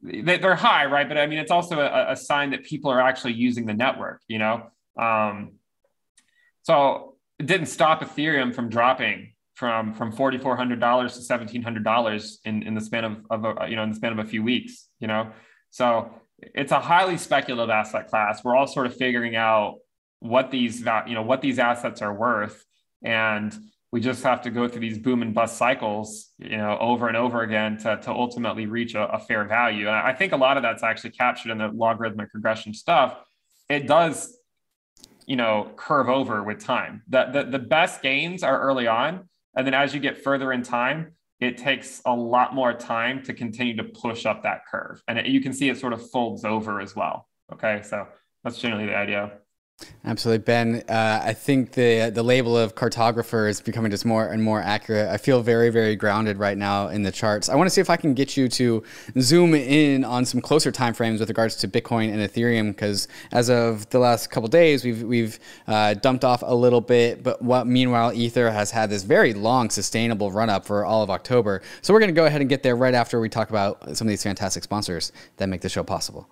they're high, right? But I mean, it's also a, a sign that people are actually using the network, you know? Um, so it didn't stop Ethereum from dropping from from forty four hundred dollars to seventeen hundred dollars in in the span of, of a, you know in the span of a few weeks. You know, so it's a highly speculative asset class. We're all sort of figuring out what these you know what these assets are worth, and we just have to go through these boom and bust cycles, you know, over and over again to, to ultimately reach a, a fair value. And I think a lot of that's actually captured in the logarithmic regression stuff. It does, you know, curve over with time. The, the, the best gains are early on, and then as you get further in time, it takes a lot more time to continue to push up that curve. And it, you can see it sort of folds over as well. Okay. So that's generally the idea. Absolutely, Ben. Uh, I think the the label of cartographer is becoming just more and more accurate. I feel very, very grounded right now in the charts. I want to see if I can get you to zoom in on some closer time frames with regards to Bitcoin and Ethereum, because as of the last couple days, we've we've uh, dumped off a little bit, but what meanwhile Ether has had this very long, sustainable run up for all of October. So we're going to go ahead and get there right after we talk about some of these fantastic sponsors that make the show possible.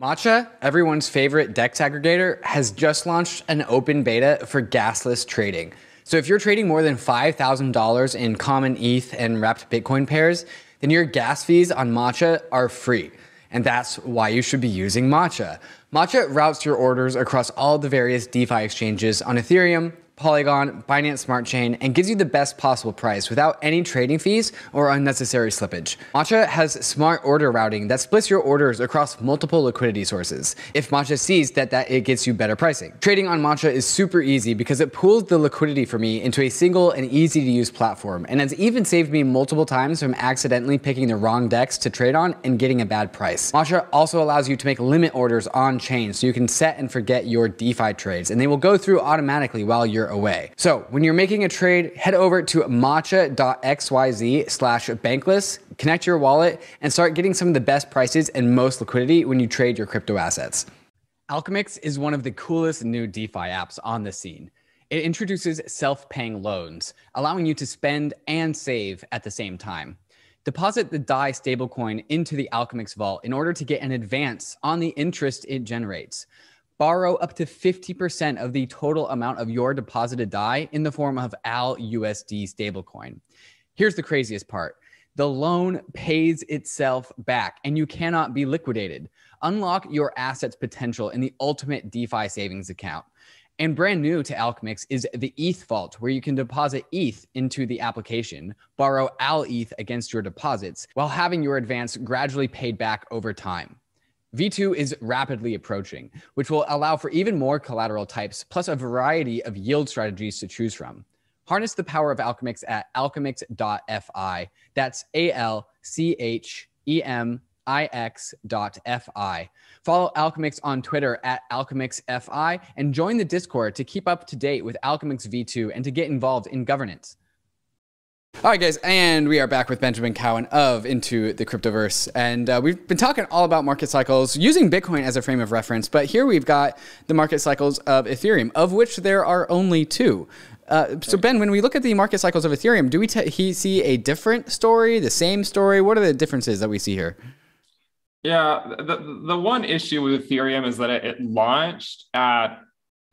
Matcha, everyone's favorite DEX aggregator, has just launched an open beta for gasless trading. So if you're trading more than $5,000 in common ETH and wrapped Bitcoin pairs, then your gas fees on Matcha are free. And that's why you should be using Matcha. Matcha routes your orders across all the various DeFi exchanges on Ethereum, Polygon, Binance Smart Chain, and gives you the best possible price without any trading fees or unnecessary slippage. Matcha has smart order routing that splits your orders across multiple liquidity sources. If Matcha sees that, that it gets you better pricing. Trading on Matcha is super easy because it pools the liquidity for me into a single and easy to use platform, and has even saved me multiple times from accidentally picking the wrong DEX to trade on and getting a bad price. Matcha also allows you to make limit orders on chain so you can set and forget your DeFi trades, and they will go through automatically while you're away. So when you're making a trade, head over to matcha.xyz slash bankless, connect your wallet, and start getting some of the best prices and most liquidity when you trade your crypto assets. Alchemix is one of the coolest new DeFi apps on the scene. It introduces self paying loans, allowing you to spend and save at the same time. Deposit the DAI stablecoin into the Alchemix vault in order to get an advance on the interest it generates borrow up to 50% of the total amount of your deposited DAI in the form of AL USD stablecoin. Here's the craziest part the loan pays itself back and you cannot be liquidated. Unlock your assets potential in the ultimate DeFi savings account. And brand new to Alchemix is the ETH Vault, where you can deposit ETH into the application, borrow AL ETH against your deposits, while having your advance gradually paid back over time. V2 is rapidly approaching, which will allow for even more collateral types, plus a variety of yield strategies to choose from. Harness the power of Alchemix at alchemix.fi. That's A L C H E M ix.fi. Follow Alchemix on Twitter at AlchemixFI and join the Discord to keep up to date with Alchemix V2 and to get involved in governance. All right, guys, and we are back with Benjamin Cowen of Into the Cryptoverse. And uh, we've been talking all about market cycles using Bitcoin as a frame of reference, but here we've got the market cycles of Ethereum, of which there are only two. Uh, so Ben, when we look at the market cycles of Ethereum, do we t- he see a different story, the same story? What are the differences that we see here? Yeah, the the one issue with Ethereum is that it, it launched at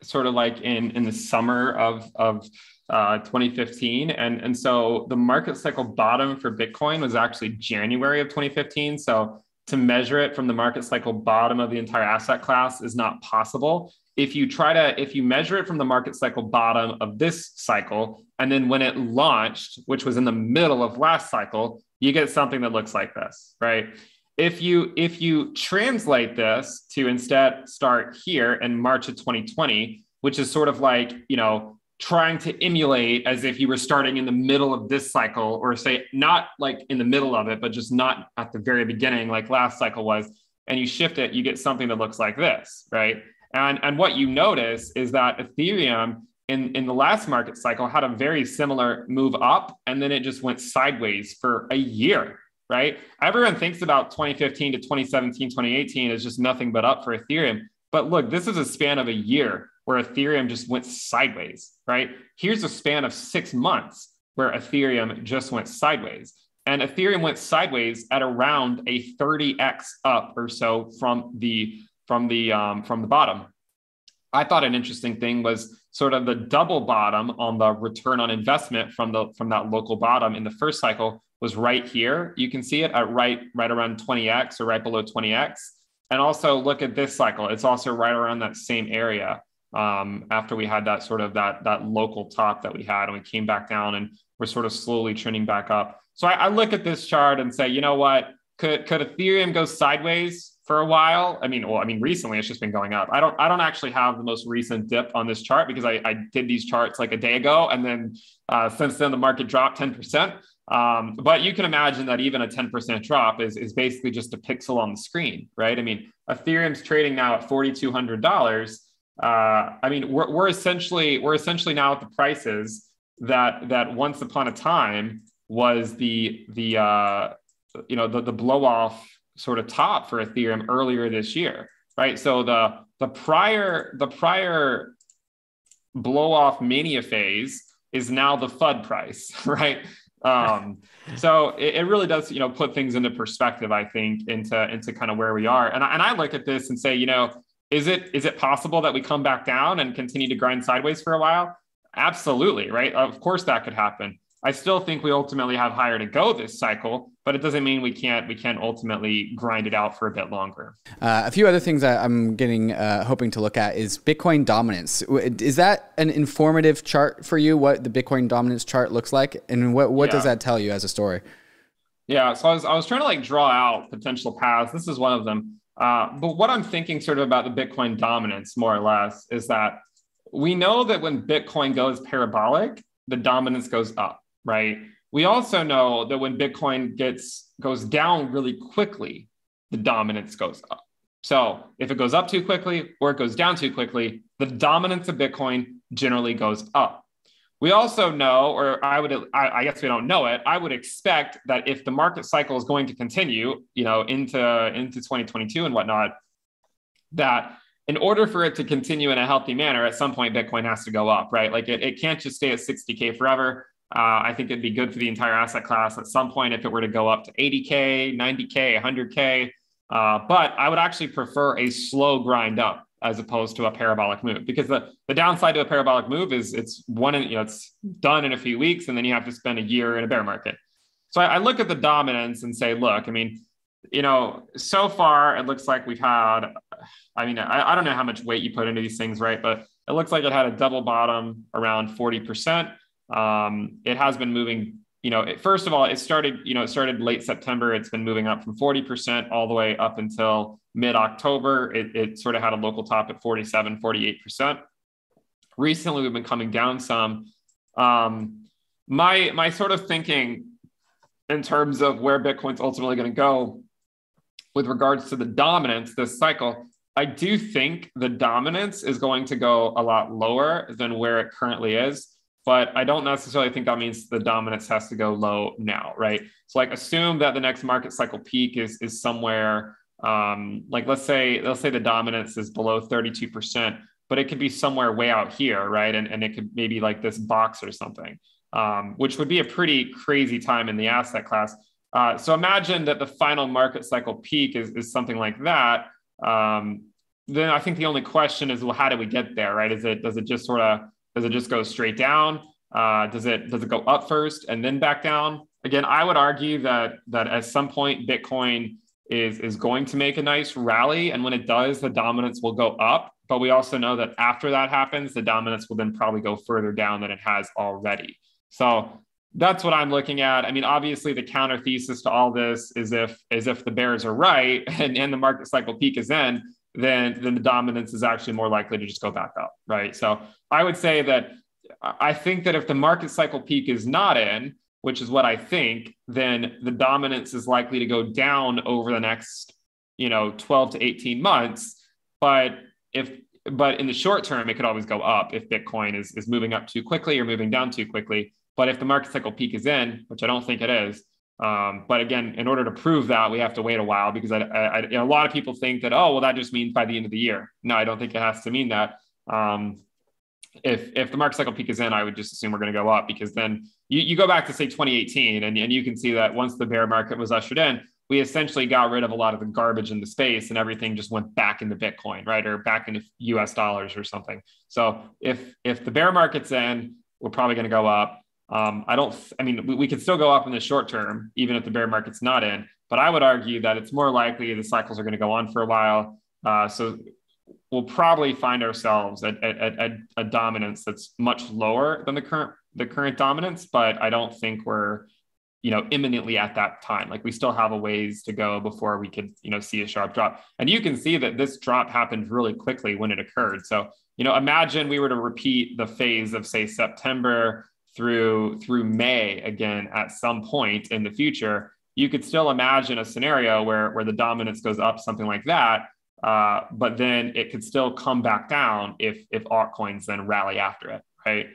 sort of like in in the summer of of uh, 2015, and and so the market cycle bottom for Bitcoin was actually January of 2015. So to measure it from the market cycle bottom of the entire asset class is not possible. If you try to if you measure it from the market cycle bottom of this cycle, and then when it launched, which was in the middle of last cycle, you get something that looks like this, right? if you if you translate this to instead start here in March of 2020, which is sort of like you know trying to emulate as if you were starting in the middle of this cycle, or say not like in the middle of it, but just not at the very beginning like last cycle was, and you shift it, you get something that looks like this, right? And and what you notice is that Ethereum in, in the last market cycle had a very similar move up and then it just went sideways for a year right? Everyone thinks about 2015 to 2017, 2018 as just nothing but up for Ethereum. But look, this is a span of a year where Ethereum just went sideways, right? Here's a span of six months where Ethereum just went sideways. And Ethereum went sideways at around a 30x up or so from the from the um, from the bottom. I thought an interesting thing was sort of the double bottom on the return on investment from the from that local bottom in the first cycle was right here. You can see it at right, right around 20x or right below 20x. And also look at this cycle. It's also right around that same area um, after we had that sort of that, that local top that we had and we came back down and we're sort of slowly trending back up. So I, I look at this chart and say, you know what, could, could Ethereum go sideways for a while? I mean, well, I mean, recently it's just been going up. I don't, I don't actually have the most recent dip on this chart because I, I did these charts like a day ago. And then uh, since then the market dropped 10%. Um, but you can imagine that even a 10% drop is, is basically just a pixel on the screen, right? I mean, Ethereum's trading now at $4,200. Uh, I mean, we're, we're essentially we're essentially now at the prices that that once upon a time was the the uh, you know the the blow off sort of top for Ethereum earlier this year, right? So the the prior the prior blow off mania phase is now the FUD price, right? Um, so it, it, really does, you know, put things into perspective, I think, into into kind of where we are. And I, and I look at this and say, you know, is it is it possible that we come back down and continue to grind sideways for a while? Absolutely, right? Of course that could happen. I still think we ultimately have higher to go this cycle, but it doesn't mean we can't we can't ultimately grind it out for a bit longer. Uh, a few other things I'm getting uh, hoping to look at is Bitcoin dominance. Is that an informative chart for you? What the Bitcoin dominance chart looks like, and what what yeah. does that tell you as a story? Yeah, so I was I was trying to like draw out potential paths. This is one of them. Uh, but what I'm thinking sort of about the Bitcoin dominance, more or less, is that we know that when Bitcoin goes parabolic, the dominance goes up right? We also know that when Bitcoin gets goes down really quickly, the dominance goes up. So if it goes up too quickly or it goes down too quickly, the dominance of Bitcoin generally goes up. We also know, or I would, I, guess we don't know it. I would expect that if the market cycle is going to continue, you know, into into 2022 and whatnot, that in order for it to continue in a healthy manner, at some point Bitcoin has to go up, right? Like it, it can't just stay at 60k forever. Uh, I think it'd be good for the entire asset class at some point if it were to go up to 80K, 90K, 100K. Uh, but I would actually prefer a slow grind up as opposed to a parabolic move because the, the downside to a parabolic move is it's one, in, you know, it's done in a few weeks and then you have to spend a year in a bear market. so I, I look at the dominance and say, look, I mean, you know, so far it looks like we've had, I mean, I, I don't know how much weight you put into these things, right? But it looks like it had a double bottom around 40%. Um, it has been moving, you know, it, first of all, it started, you know, it started late September. It's been moving up from 40% all the way up until mid October. It, it sort of had a local top at 47, 48%. Recently, we've been coming down some. Um, my, my sort of thinking in terms of where Bitcoin's ultimately going to go with regards to the dominance this cycle, I do think the dominance is going to go a lot lower than where it currently is. But I don't necessarily think that means the dominance has to go low now, right? So like assume that the next market cycle peak is is somewhere um, like let's say let's say the dominance is below 32%, but it could be somewhere way out here, right? And, and it could maybe like this box or something, um, which would be a pretty crazy time in the asset class. Uh, so imagine that the final market cycle peak is, is something like that. Um, then I think the only question is, well, how do we get there, right? Is it does it just sort of does it just go straight down? Uh, does it does it go up first and then back down? Again, I would argue that that at some point Bitcoin is is going to make a nice rally, and when it does, the dominance will go up. But we also know that after that happens, the dominance will then probably go further down than it has already. So that's what I'm looking at. I mean, obviously, the counter thesis to all this is if is if the bears are right and, and the market cycle peak is in, then then the dominance is actually more likely to just go back up, right? So I would say that I think that if the market cycle peak is not in, which is what I think, then the dominance is likely to go down over the next, you know, 12 to 18 months. But if but in the short term, it could always go up if Bitcoin is, is moving up too quickly or moving down too quickly. But if the market cycle peak is in, which I don't think it is, um, but again, in order to prove that, we have to wait a while because a lot of people think that, oh, well, that just means by the end of the year. No, I don't think it has to mean that. Um, if if the market cycle peak is in, I would just assume we're going to go up because then you, you go back to say 2018 and, and you can see that once the bear market was ushered in, we essentially got rid of a lot of the garbage in the space and everything just went back into Bitcoin, right? Or back into US dollars or something. So if if the bear market's in, we're probably going to go up. Um, I don't, I mean, we, we could still go up in the short term, even if the bear market's not in, but I would argue that it's more likely the cycles are going to go on for a while. Uh, so we'll probably find ourselves at, at, at, a dominance that's much lower than the current, the current dominance, but I don't think we're, you know, imminently at that time. Like we still have a ways to go before we could, you know, see a sharp drop. And you can see that this drop happened really quickly when it occurred. So, you know, imagine we were to repeat the phase of say September through through May again at some point in the future, you could still imagine a scenario where where the dominance goes up something like that, uh, but then it could still come back down if if altcoins then rally after it, right?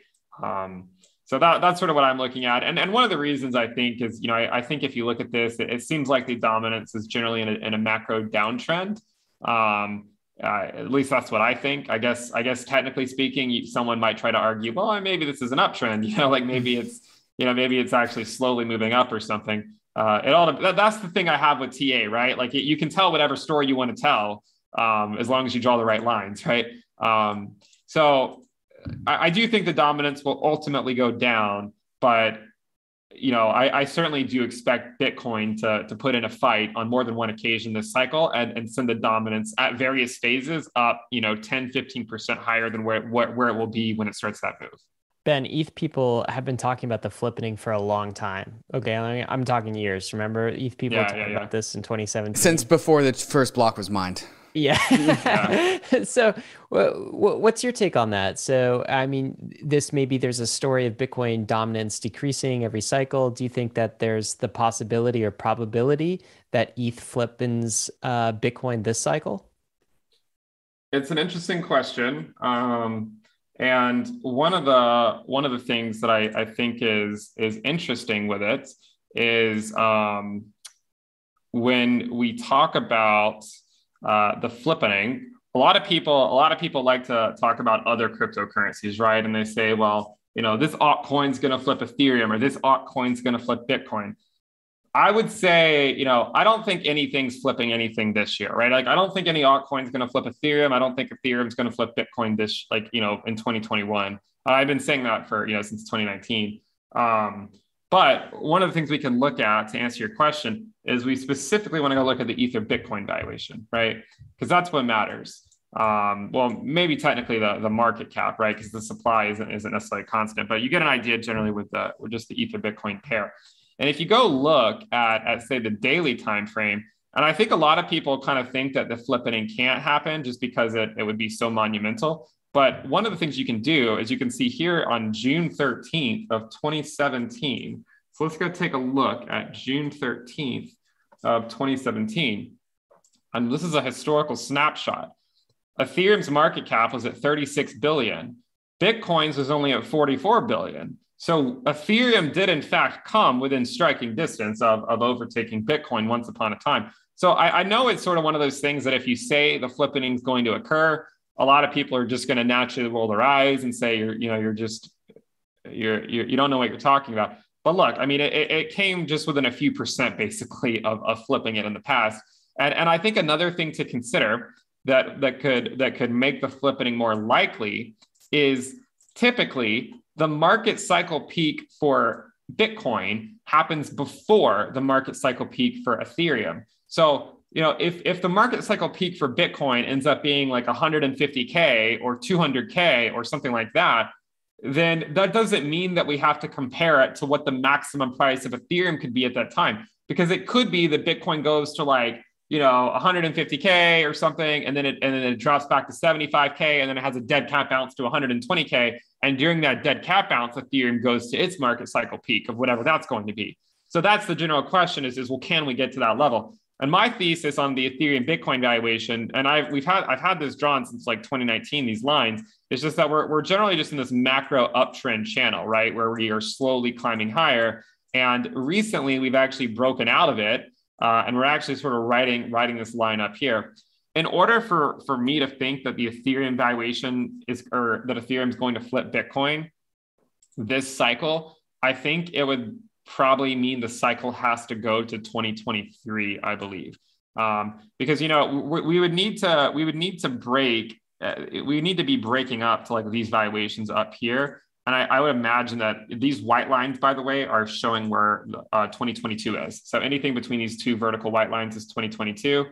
Um, so that, that's sort of what I'm looking at. And, and one of the reasons I think is, you know, I, I think if you look at this, it, it, seems like the dominance is generally in a, in a macro downtrend. Um, uh, at least that's what I think. I guess I guess technically speaking, someone might try to argue, well, maybe this is an uptrend. You know, like maybe it's you know maybe it's actually slowly moving up or something. Uh, it all that's the thing I have with TA, right? Like you can tell whatever story you want to tell um, as long as you draw the right lines, right? Um, so I, I do think the dominance will ultimately go down, but you know, I, I, certainly do expect Bitcoin to, to put in a fight on more than one occasion this cycle and, and send the dominance at various phases up, you know, 10, 15% higher than where, where, where it will be when it starts that move. Ben, ETH people have been talking about the flippening for a long time. Okay, I'm talking years. Remember, ETH people yeah, talking yeah, yeah. about this in 2017. Since before the first block was mined. Yeah. yeah. so, what's your take on that? So, I mean, this maybe there's a story of Bitcoin dominance decreasing every cycle. Do you think that there's the possibility or probability that ETH flippins uh, Bitcoin this cycle? It's an interesting question. Um, and one of the one of the things that I, I think is is interesting with it is um, when we talk about uh, the flippening, a lot of people, a lot of people like to talk about other cryptocurrencies, right? And they say, well, you know, this altcoin's going to flip Ethereum or this altcoin's going to flip Bitcoin. I would say, you know, I don't think anything's flipping anything this year, right? Like, I don't think any altcoin's going to flip Ethereum. I don't think Ethereum's going to flip Bitcoin this, like, you know, in 2021. I've been saying that for, you know, since 2019. Um, But one of the things we can look at to answer your question is we specifically want to go look at the Ether Bitcoin valuation, right? Because that's what matters. Um, well, maybe technically the, the market cap, right? Because the supply isn't, isn't necessarily constant, but you get an idea generally with the with just the Ether Bitcoin pair. And if you go look at, at say the daily time frame, and I think a lot of people kind of think that the flipping can't happen just because it, it would be so monumental. But one of the things you can do is you can see here on June 13th of 2017. So let's go take a look at June 13th of 2017. And this is a historical snapshot. Ethereum's market cap was at 36 billion. Bitcoin's was only at 44 billion. So Ethereum did in fact come within striking distance of, of overtaking Bitcoin once upon a time. So I, I know it's sort of one of those things that if you say the flipping is going to occur, a lot of people are just going to naturally roll their eyes and say you're you know you're just you're, you're you don't know what you're talking about. But look i mean it, it came just within a few percent basically of, of flipping it in the past. And and i think another thing to consider that that could that could make the flipping more likely is typically the market cycle peak for bitcoin happens before the market cycle peak for ethereum. So you know, if if the market cycle peak for Bitcoin ends up being like 150k or 200k or something like that, then that doesn't mean that we have to compare it to what the maximum price of Ethereum could be at that time, because it could be that Bitcoin goes to like you know 150k or something, and then it and then it drops back to 75k, and then it has a dead cat bounce to 120k, and during that dead cat bounce, Ethereum goes to its market cycle peak of whatever that's going to be. So that's the general question: is is well, can we get to that level? And my thesis on the Ethereum Bitcoin valuation, and I've we've had I've had this drawn since like 2019, these lines, is just that we're we're generally just in this macro uptrend channel, right? Where we are slowly climbing higher. And recently we've actually broken out of it. Uh, and we're actually sort of writing writing this line up here. In order for, for me to think that the Ethereum valuation is or that Ethereum is going to flip Bitcoin this cycle, I think it would probably mean the cycle has to go to 2023, I believe, um, because you know we, we, would need to we would need to break uh, we need to be breaking up to like these valuations up here. And I, I, would imagine that these white lines, by the way, are showing where uh, 2022 is. So anything between these two vertical white lines is 2022.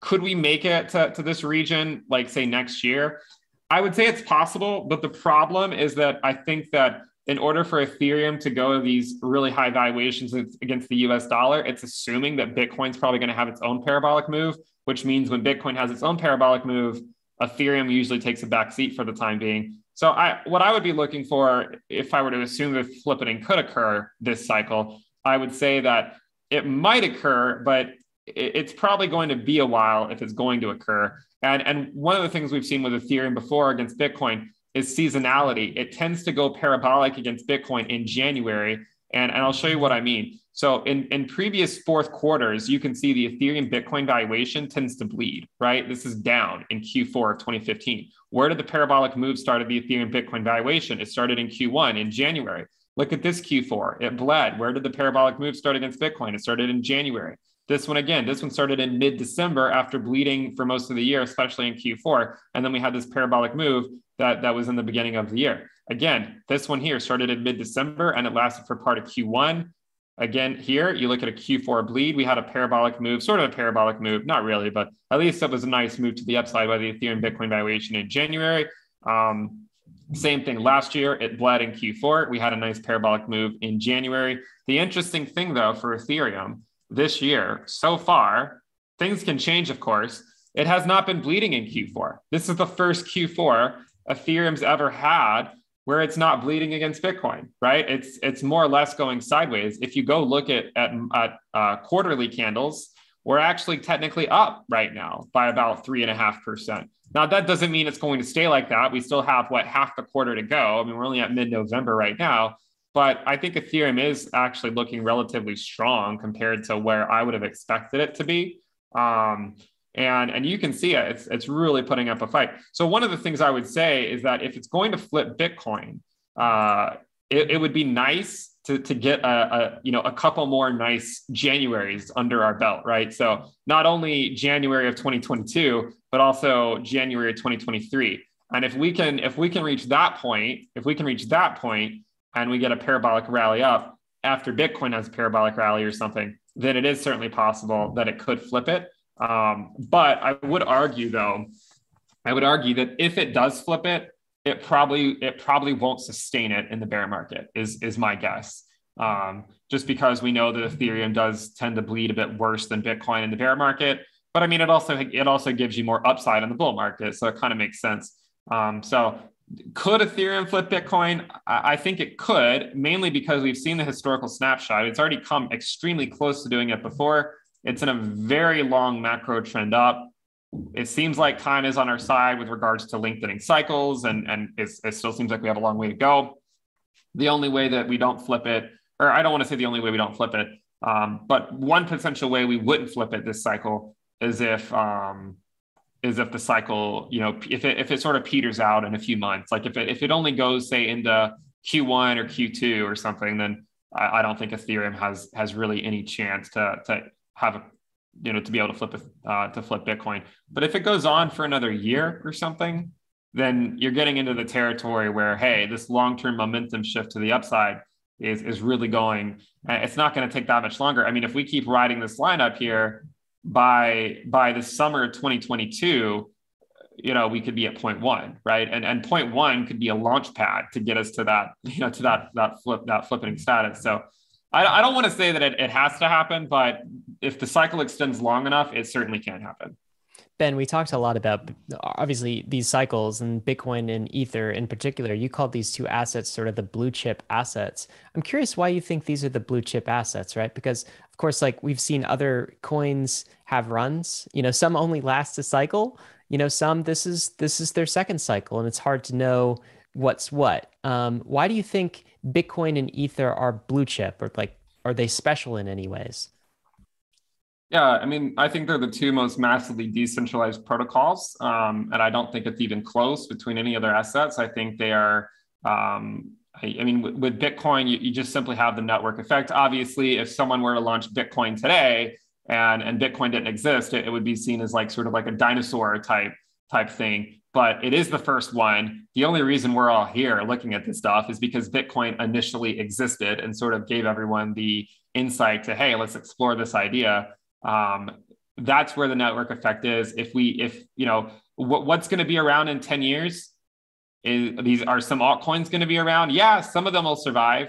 Could we make it to, to this region, like say next year? I would say it's possible, but the problem is that I think that in order for Ethereum to go to these really high valuations against the US dollar, it's assuming that Bitcoin's probably going to have its own parabolic move, which means when Bitcoin has its own parabolic move, Ethereum usually takes a back seat for the time being. So I what I would be looking for if I were to assume that flipping could occur this cycle, I would say that it might occur, but it's probably going to be a while if it's going to occur. And, and one of the things we've seen with Ethereum before against Bitcoin is seasonality. It tends to go parabolic against Bitcoin in January. And, and I'll show you what I mean. So in, in previous fourth quarters, you can see the Ethereum Bitcoin valuation tends to bleed, right? This is down in Q4 of 2015. Where did the parabolic move start of the Ethereum Bitcoin valuation? It started in Q1 in January. Look at this Q4. It bled. Where did the parabolic move start against Bitcoin? It started in January. This one again, this one started in mid December after bleeding for most of the year, especially in Q4. And then we had this parabolic move that, that was in the beginning of the year. Again, this one here started in mid December and it lasted for part of Q1. Again, here you look at a Q4 bleed. We had a parabolic move, sort of a parabolic move, not really, but at least that was a nice move to the upside by the Ethereum Bitcoin valuation in January. Um, same thing last year, it bled in Q4. We had a nice parabolic move in January. The interesting thing, though, for Ethereum this year so far, things can change, of course. It has not been bleeding in Q4. This is the first Q4 Ethereum's ever had where it's not bleeding against Bitcoin, right? It's it's more or less going sideways. If you go look at at, at uh, quarterly candles, we're actually technically up right now by about three and a half percent. Now that doesn't mean it's going to stay like that. We still have what half the quarter to go. I mean, we're only at mid-November right now, but I think Ethereum is actually looking relatively strong compared to where I would have expected it to be. Um, and and you can see it it's, it's really putting up a fight. So one of the things i would say is that if it's going to flip bitcoin uh, it, it would be nice to, to get a, a, you know a couple more nice januaries under our belt right? So not only january of 2022 but also january of 2023 and if we can if we can reach that point if we can reach that point and we get a parabolic rally up after Bitcoin has a parabolic rally or something, then it is certainly possible that it could flip it. Um, but I would argue, though, I would argue that if it does flip it, it probably it probably won't sustain it in the bear market. Is is my guess. Um, just because we know that Ethereum does tend to bleed a bit worse than Bitcoin in the bear market. But I mean, it also it also gives you more upside in the bull market, so it kind of makes sense. Um, so could Ethereum flip Bitcoin? I think it could, mainly because we've seen the historical snapshot. It's already come extremely close to doing it before. It's in a very long macro trend up. It seems like time is on our side with regards to lengthening cycles, and, and it still seems like we have a long way to go. The only way that we don't flip it, or I don't want to say the only way we don't flip it, um, but one potential way we wouldn't flip it this cycle is if um, is if the cycle, you know, if it if it sort of peters out in a few months, like if it if it only goes say into Q1 or Q2 or something, then I, I don't think Ethereum has has really any chance to to have a you know to be able to flip uh, to flip Bitcoin. But if it goes on for another year or something, then you're getting into the territory where hey, this long term momentum shift to the upside is is really going. It's not going to take that much longer. I mean, if we keep riding this line up here by by the summer of 2022 you know we could be at point one right and and point one could be a launch pad to get us to that you know to that that flip that flipping status so i, I don't want to say that it, it has to happen but if the cycle extends long enough it certainly can happen Ben, we talked a lot about obviously these cycles and Bitcoin and Ether in particular. You called these two assets sort of the blue chip assets. I'm curious why you think these are the blue chip assets, right? Because of course, like we've seen other coins have runs. You know, some only last a cycle. You know, some this is this is their second cycle, and it's hard to know what's what. Um, why do you think Bitcoin and Ether are blue chip, or like are they special in any ways? Yeah, I mean, I think they're the two most massively decentralized protocols, um, and I don't think it's even close between any other assets. I think they are. Um, I, I, mean, with, with Bitcoin, you, you, just simply have the network effect. Obviously, if someone were to launch Bitcoin today and and Bitcoin didn't exist, it, it would be seen as like sort of like a dinosaur type type thing. But it is the first one. The only reason we're all here looking at this stuff is because Bitcoin initially existed and sort of gave everyone the insight to, hey, let's explore this idea um, that's where the network effect is. If we, if you know, what, what's going to be around in 10 years is these are some altcoins going to be around? Yeah, some of them will survive,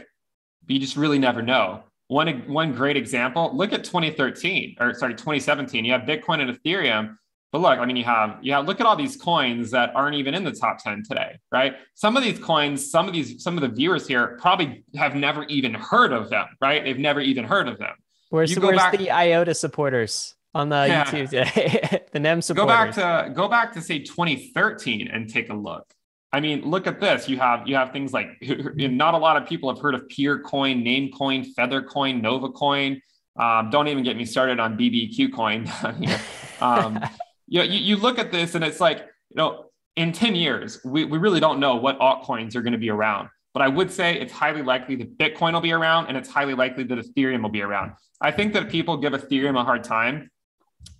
but you just really never know. One, one great example, look at 2013 or sorry, 2017. You have Bitcoin and Ethereum, but look, I mean, you have, have, look at all these coins that aren't even in the top 10 today, right? Some of these coins, some of these, some of the viewers here probably have never even heard of them, right? They've never even heard of them. Where's, where's back, the IOTA supporters on the yeah. YouTube today? the NEM supporters. Go back to go back to say 2013 and take a look. I mean, look at this. You have you have things like not a lot of people have heard of Peercoin, Namecoin, Feathercoin, Nova Coin. Um, don't even get me started on BBQ Coin. um, you, know, you you look at this and it's like you know in 10 years we, we really don't know what altcoins are going to be around. But I would say it's highly likely that Bitcoin will be around and it's highly likely that Ethereum will be around. I think that people give Ethereum a hard time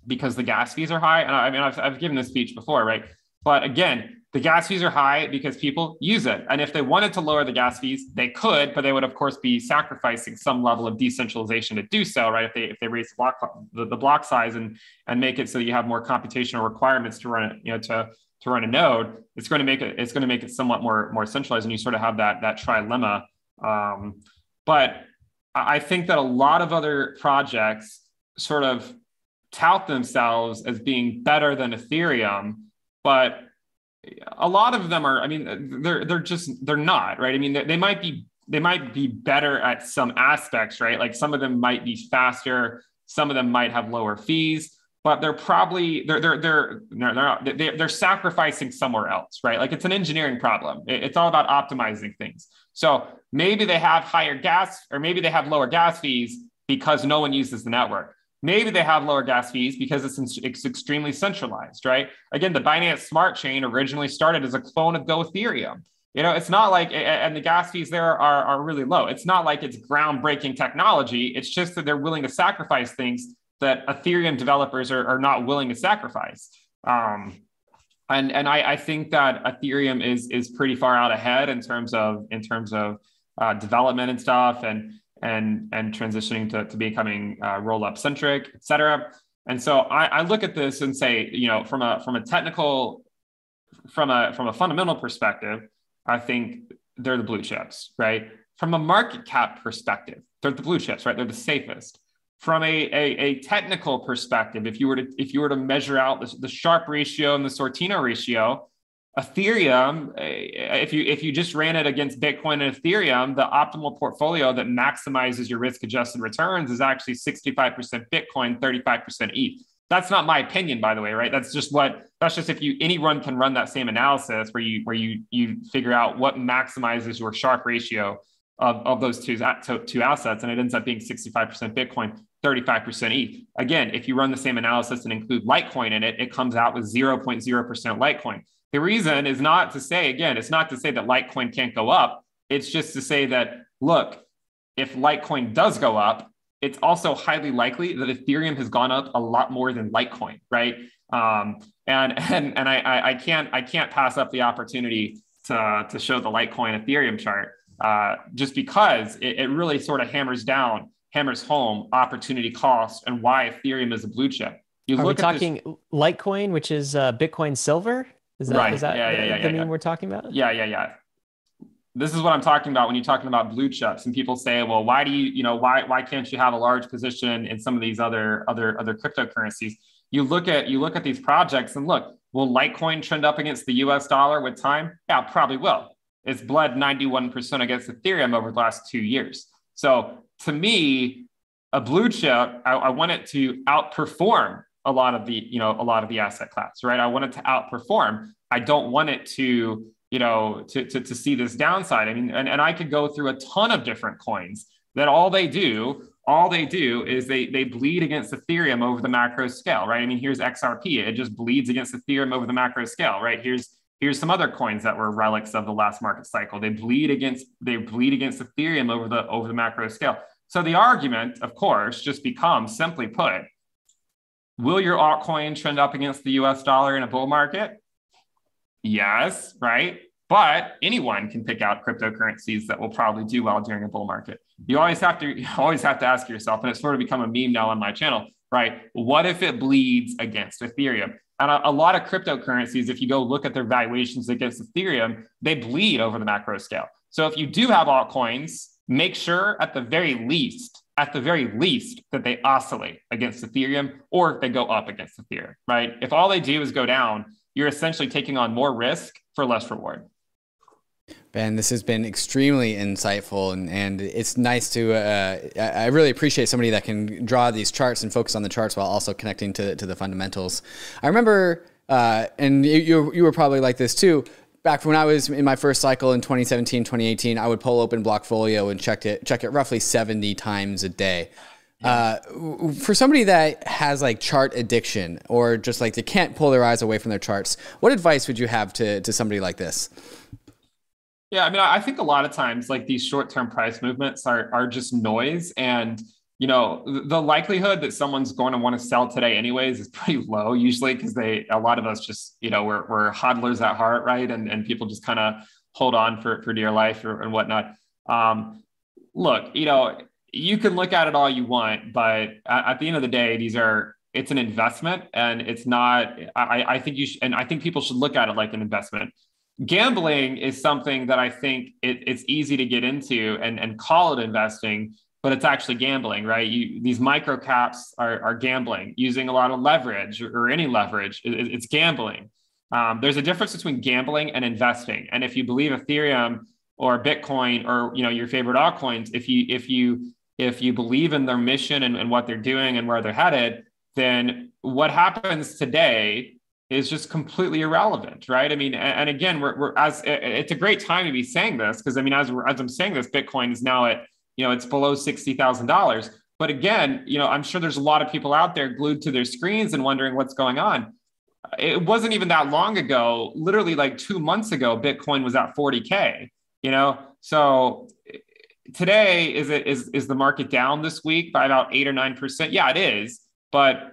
because the gas fees are high. And I mean, I've, I've given this speech before, right? But again, the gas fees are high because people use it. And if they wanted to lower the gas fees, they could, but they would, of course, be sacrificing some level of decentralization to do so, right? If they if they raise the block the, the block size and and make it so you have more computational requirements to run it, you know, to to run a node, it's going to make it it's going to make it somewhat more more centralized, and you sort of have that that trilemma. Um, but I think that a lot of other projects sort of tout themselves as being better than Ethereum, but a lot of them are. I mean, they're they're just they're not right. I mean, they, they might be they might be better at some aspects, right? Like some of them might be faster, some of them might have lower fees but they're probably they're they're they're they're, not, they're, they're sacrificing somewhere else, right? Like it's an engineering problem. It's all about optimizing things. So maybe they have higher gas, or maybe they have lower gas fees because no one uses the network. Maybe they have lower gas fees because it's, it's extremely centralized, right? Again, the Binance Smart Chain originally started as a clone of Go Ethereum. You know, it's not like, and the gas fees there are, are really low. It's not like it's groundbreaking technology. It's just that they're willing to sacrifice things that Ethereum developers are, are not willing to sacrifice. Um, and and I, I, think that Ethereum is is pretty far out ahead in terms of in terms of uh, development and stuff. And and and transitioning to, to becoming uh, roll up centric, et cetera. And so I, I look at this and say, you know, from a from a technical, from a from a fundamental perspective, I think they're the blue chips, right? From a market cap perspective, they're the blue chips, right? They're the safest. From a, a, a technical perspective, if you were to if you were to measure out the, the Sharpe ratio and the Sortino ratio, Ethereum, eh, if you if you just ran it against Bitcoin and Ethereum, the optimal portfolio that maximizes your risk adjusted returns is actually 65% Bitcoin, 35% ETH. That's not my opinion, by the way, right? That's just what that's just if you anyone can run that same analysis where you where you you figure out what maximizes your Sharpe ratio of, of those two, two assets, and it ends up being 65% Bitcoin, 35% ETH. Again, if you run the same analysis and include Litecoin in it, it comes out with 0.0% Litecoin. The reason is not to say, again, it's not to say that Litecoin can't go up. It's just to say that, look, if Litecoin does go up, it's also highly likely that Ethereum has gone up a lot more than Litecoin, right? Um, and and and I, I can't I can't pass up the opportunity to to show the Litecoin Ethereum chart uh, just because it, it really sort of hammers down, hammers home opportunity cost and why Ethereum is a blue chip. You Are we talking this... Litecoin, which is uh, Bitcoin Silver? Is that, right. is that yeah, yeah, yeah, the yeah, meme yeah. we're talking about? Yeah, yeah, yeah. This is what I'm talking about when you're talking about blue chips. And people say, well, why do you, you know, why why can't you have a large position in some of these other other other cryptocurrencies? You look at you look at these projects and look, will Litecoin trend up against the US dollar with time? Yeah, probably will. It's bled 91% against Ethereum over the last two years. So to me, a blue chip, I, I want it to outperform a lot of the you know a lot of the asset class right? I want it to outperform. I don't want it to you know to, to, to see this downside. I mean and, and i could go through a ton of different coins that all they do all they do is they they bleed against ethereum over the macro scale right? I mean here's xrp it just bleeds against ethereum over the macro scale right? Here's here's some other coins that were relics of the last market cycle. They bleed against they bleed against ethereum over the over the macro scale. So the argument of course just becomes simply put Will your altcoin trend up against the US dollar in a bull market? Yes, right? But anyone can pick out cryptocurrencies that will probably do well during a bull market. You always have to you always have to ask yourself, and it's sort of become a meme now on my channel, right? What if it bleeds against Ethereum? And a, a lot of cryptocurrencies, if you go look at their valuations against Ethereum, they bleed over the macro scale. So if you do have altcoins, make sure at the very least at the very least that they oscillate against Ethereum or they go up against Ethereum, right? If all they do is go down, you're essentially taking on more risk for less reward. Ben, this has been extremely insightful, and, and it's nice to. Uh, I really appreciate somebody that can draw these charts and focus on the charts while also connecting to, to the fundamentals. I remember, uh, and you, you were probably like this too back when I was in my first cycle in 2017, 2018, I would pull open Blockfolio and check it, check it roughly 70 times a day. Uh, for somebody that has like chart addiction or just like they can't pull their eyes away from their charts, what advice would you have to, to somebody like this? Yeah, I mean, I think a lot of times like these short-term price movements are are just noise, and you know, the likelihood that someone's going to want to sell today anyways is pretty low usually because they, a lot of us just, you know, we're, we're hodlers at heart, right? And, and people just kind of hold on for, for dear life or, and whatnot. Um, look, you know, you can look at it all you want, but at, at the end of the day, these are, it's an investment and it's not, I, I think you should, and I think people should look at it like an investment gambling is something that I think it, it's easy to get into and, and call it investing but it's actually gambling, right? You, these micro caps are, are gambling, using a lot of leverage or, or any leverage. It, it's gambling. Um, there's a difference between gambling and investing. And if you believe Ethereum or Bitcoin or you know your favorite altcoins, if you if you if you believe in their mission and, and what they're doing and where they're headed, then what happens today is just completely irrelevant, right? I mean, and, and again, we're, we're as it's a great time to be saying this because I mean, as as I'm saying this, Bitcoin is now at you know, it's below $60,000. But again, you know, I'm sure there's a lot of people out there glued to their screens and wondering what's going on. It wasn't even that long ago, literally like two months ago, Bitcoin was at 40K, you know? So today, is it is is the market down this week by about eight or nine percent? Yeah, it is. But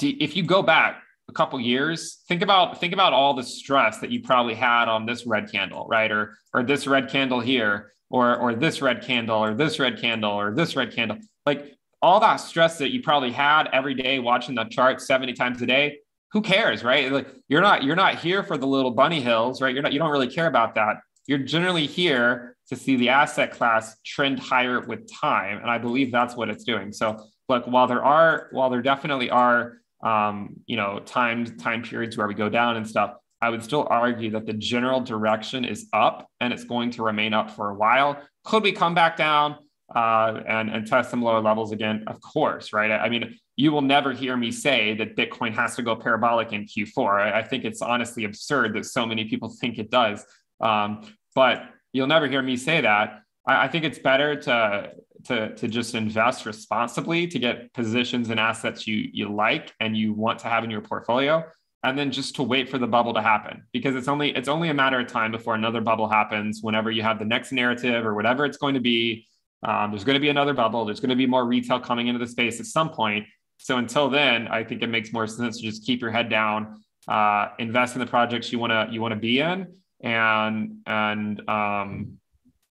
if you go back a couple years, think about think about all the stress that you probably had on this red candle, right? Or or this red candle here or or this red candle or this red candle or this red candle. Like all that stress that you probably had every day watching the chart 70 times a day, who cares, right? Like you're not you're not here for the little bunny hills, right? You're not you don't really care about that. You're generally here to see the asset class trend higher with time, and I believe that's what it's doing. So, look, while there are while there definitely are um, you know timed time periods where we go down and stuff, I would still argue that the general direction is up and it's going to remain up for a while. Could we come back down uh, and, and test some lower levels again? Of course, right? I, I, mean, you will never hear me say that Bitcoin has to go parabolic in Q4. I, I think it's honestly absurd that so many people think it does. Um, but you'll never hear me say that. I, I think it's better to to, to just invest responsibly to get positions and assets you you like and you want to have in your portfolio and then just to wait for the bubble to happen because it's only it's only a matter of time before another bubble happens whenever you have the next narrative or whatever it's going to be um, there's going to be another bubble there's going to be more retail coming into the space at some point so until then i think it makes more sense to just keep your head down uh, invest in the projects you want to you want to be in and and um,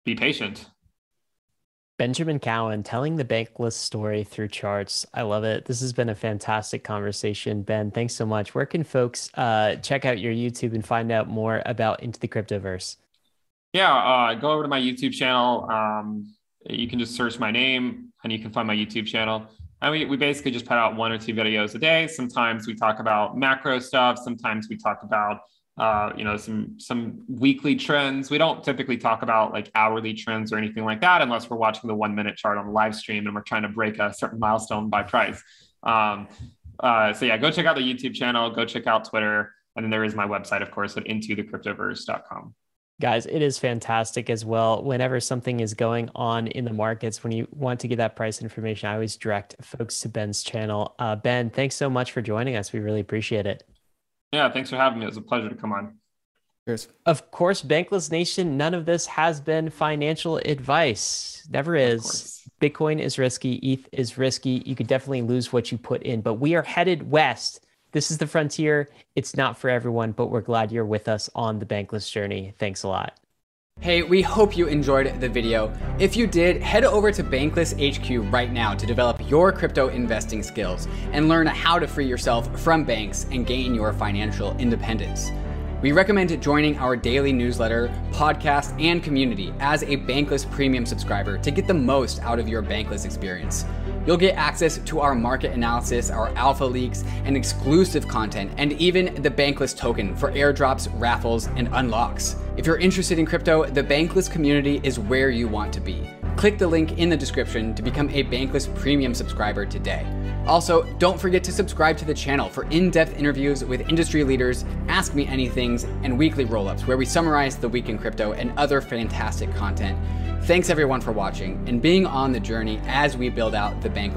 be patient. Benjamin Cowen telling the bankless story through charts. I love it. This has been a fantastic conversation. Ben, thanks so much. Where can folks uh, check out your YouTube and find out more about Into the Cryptoverse? Yeah, uh, go over to my YouTube channel. Um, you can just search my name and you can find my YouTube channel. And we, we basically just put out one or two videos a day. Sometimes we talk about macro stuff. Sometimes we talk about uh, you know, some some weekly trends. We don't typically talk about like hourly trends or anything like that unless we're watching the one minute chart on the live stream and we're trying to break a certain milestone by price. Um, uh, so yeah, go check out the YouTube channel, go check out Twitter, and then there is my website, of course, at intothecryptoverse.com. Guys, it is fantastic as well. Whenever something is going on in the markets, when you want to get that price information, I always direct folks to Ben's channel. Uh, ben, thanks so much for joining us. We really appreciate it. Yeah, thanks for having me. It was a pleasure to come on. Cheers. Of course, Bankless Nation, none of this has been financial advice. Never is. Bitcoin is risky, ETH is risky. You could definitely lose what you put in, but we are headed west. This is the frontier. It's not for everyone, but we're glad you're with us on the Bankless journey. Thanks a lot. Hey, we hope you enjoyed the video. If you did, head over to Bankless HQ right now to develop your crypto investing skills and learn how to free yourself from banks and gain your financial independence. We recommend joining our daily newsletter, podcast, and community as a Bankless Premium subscriber to get the most out of your Bankless experience. You'll get access to our market analysis, our alpha leaks, and exclusive content, and even the Bankless token for airdrops, raffles, and unlocks. If you're interested in crypto, the Bankless community is where you want to be. Click the link in the description to become a Bankless Premium subscriber today. Also, don't forget to subscribe to the channel for in depth interviews with industry leaders, Ask Me Anythings, and weekly roll ups where we summarize the week in crypto and other fantastic content. Thanks everyone for watching and being on the journey as we build out the Bankless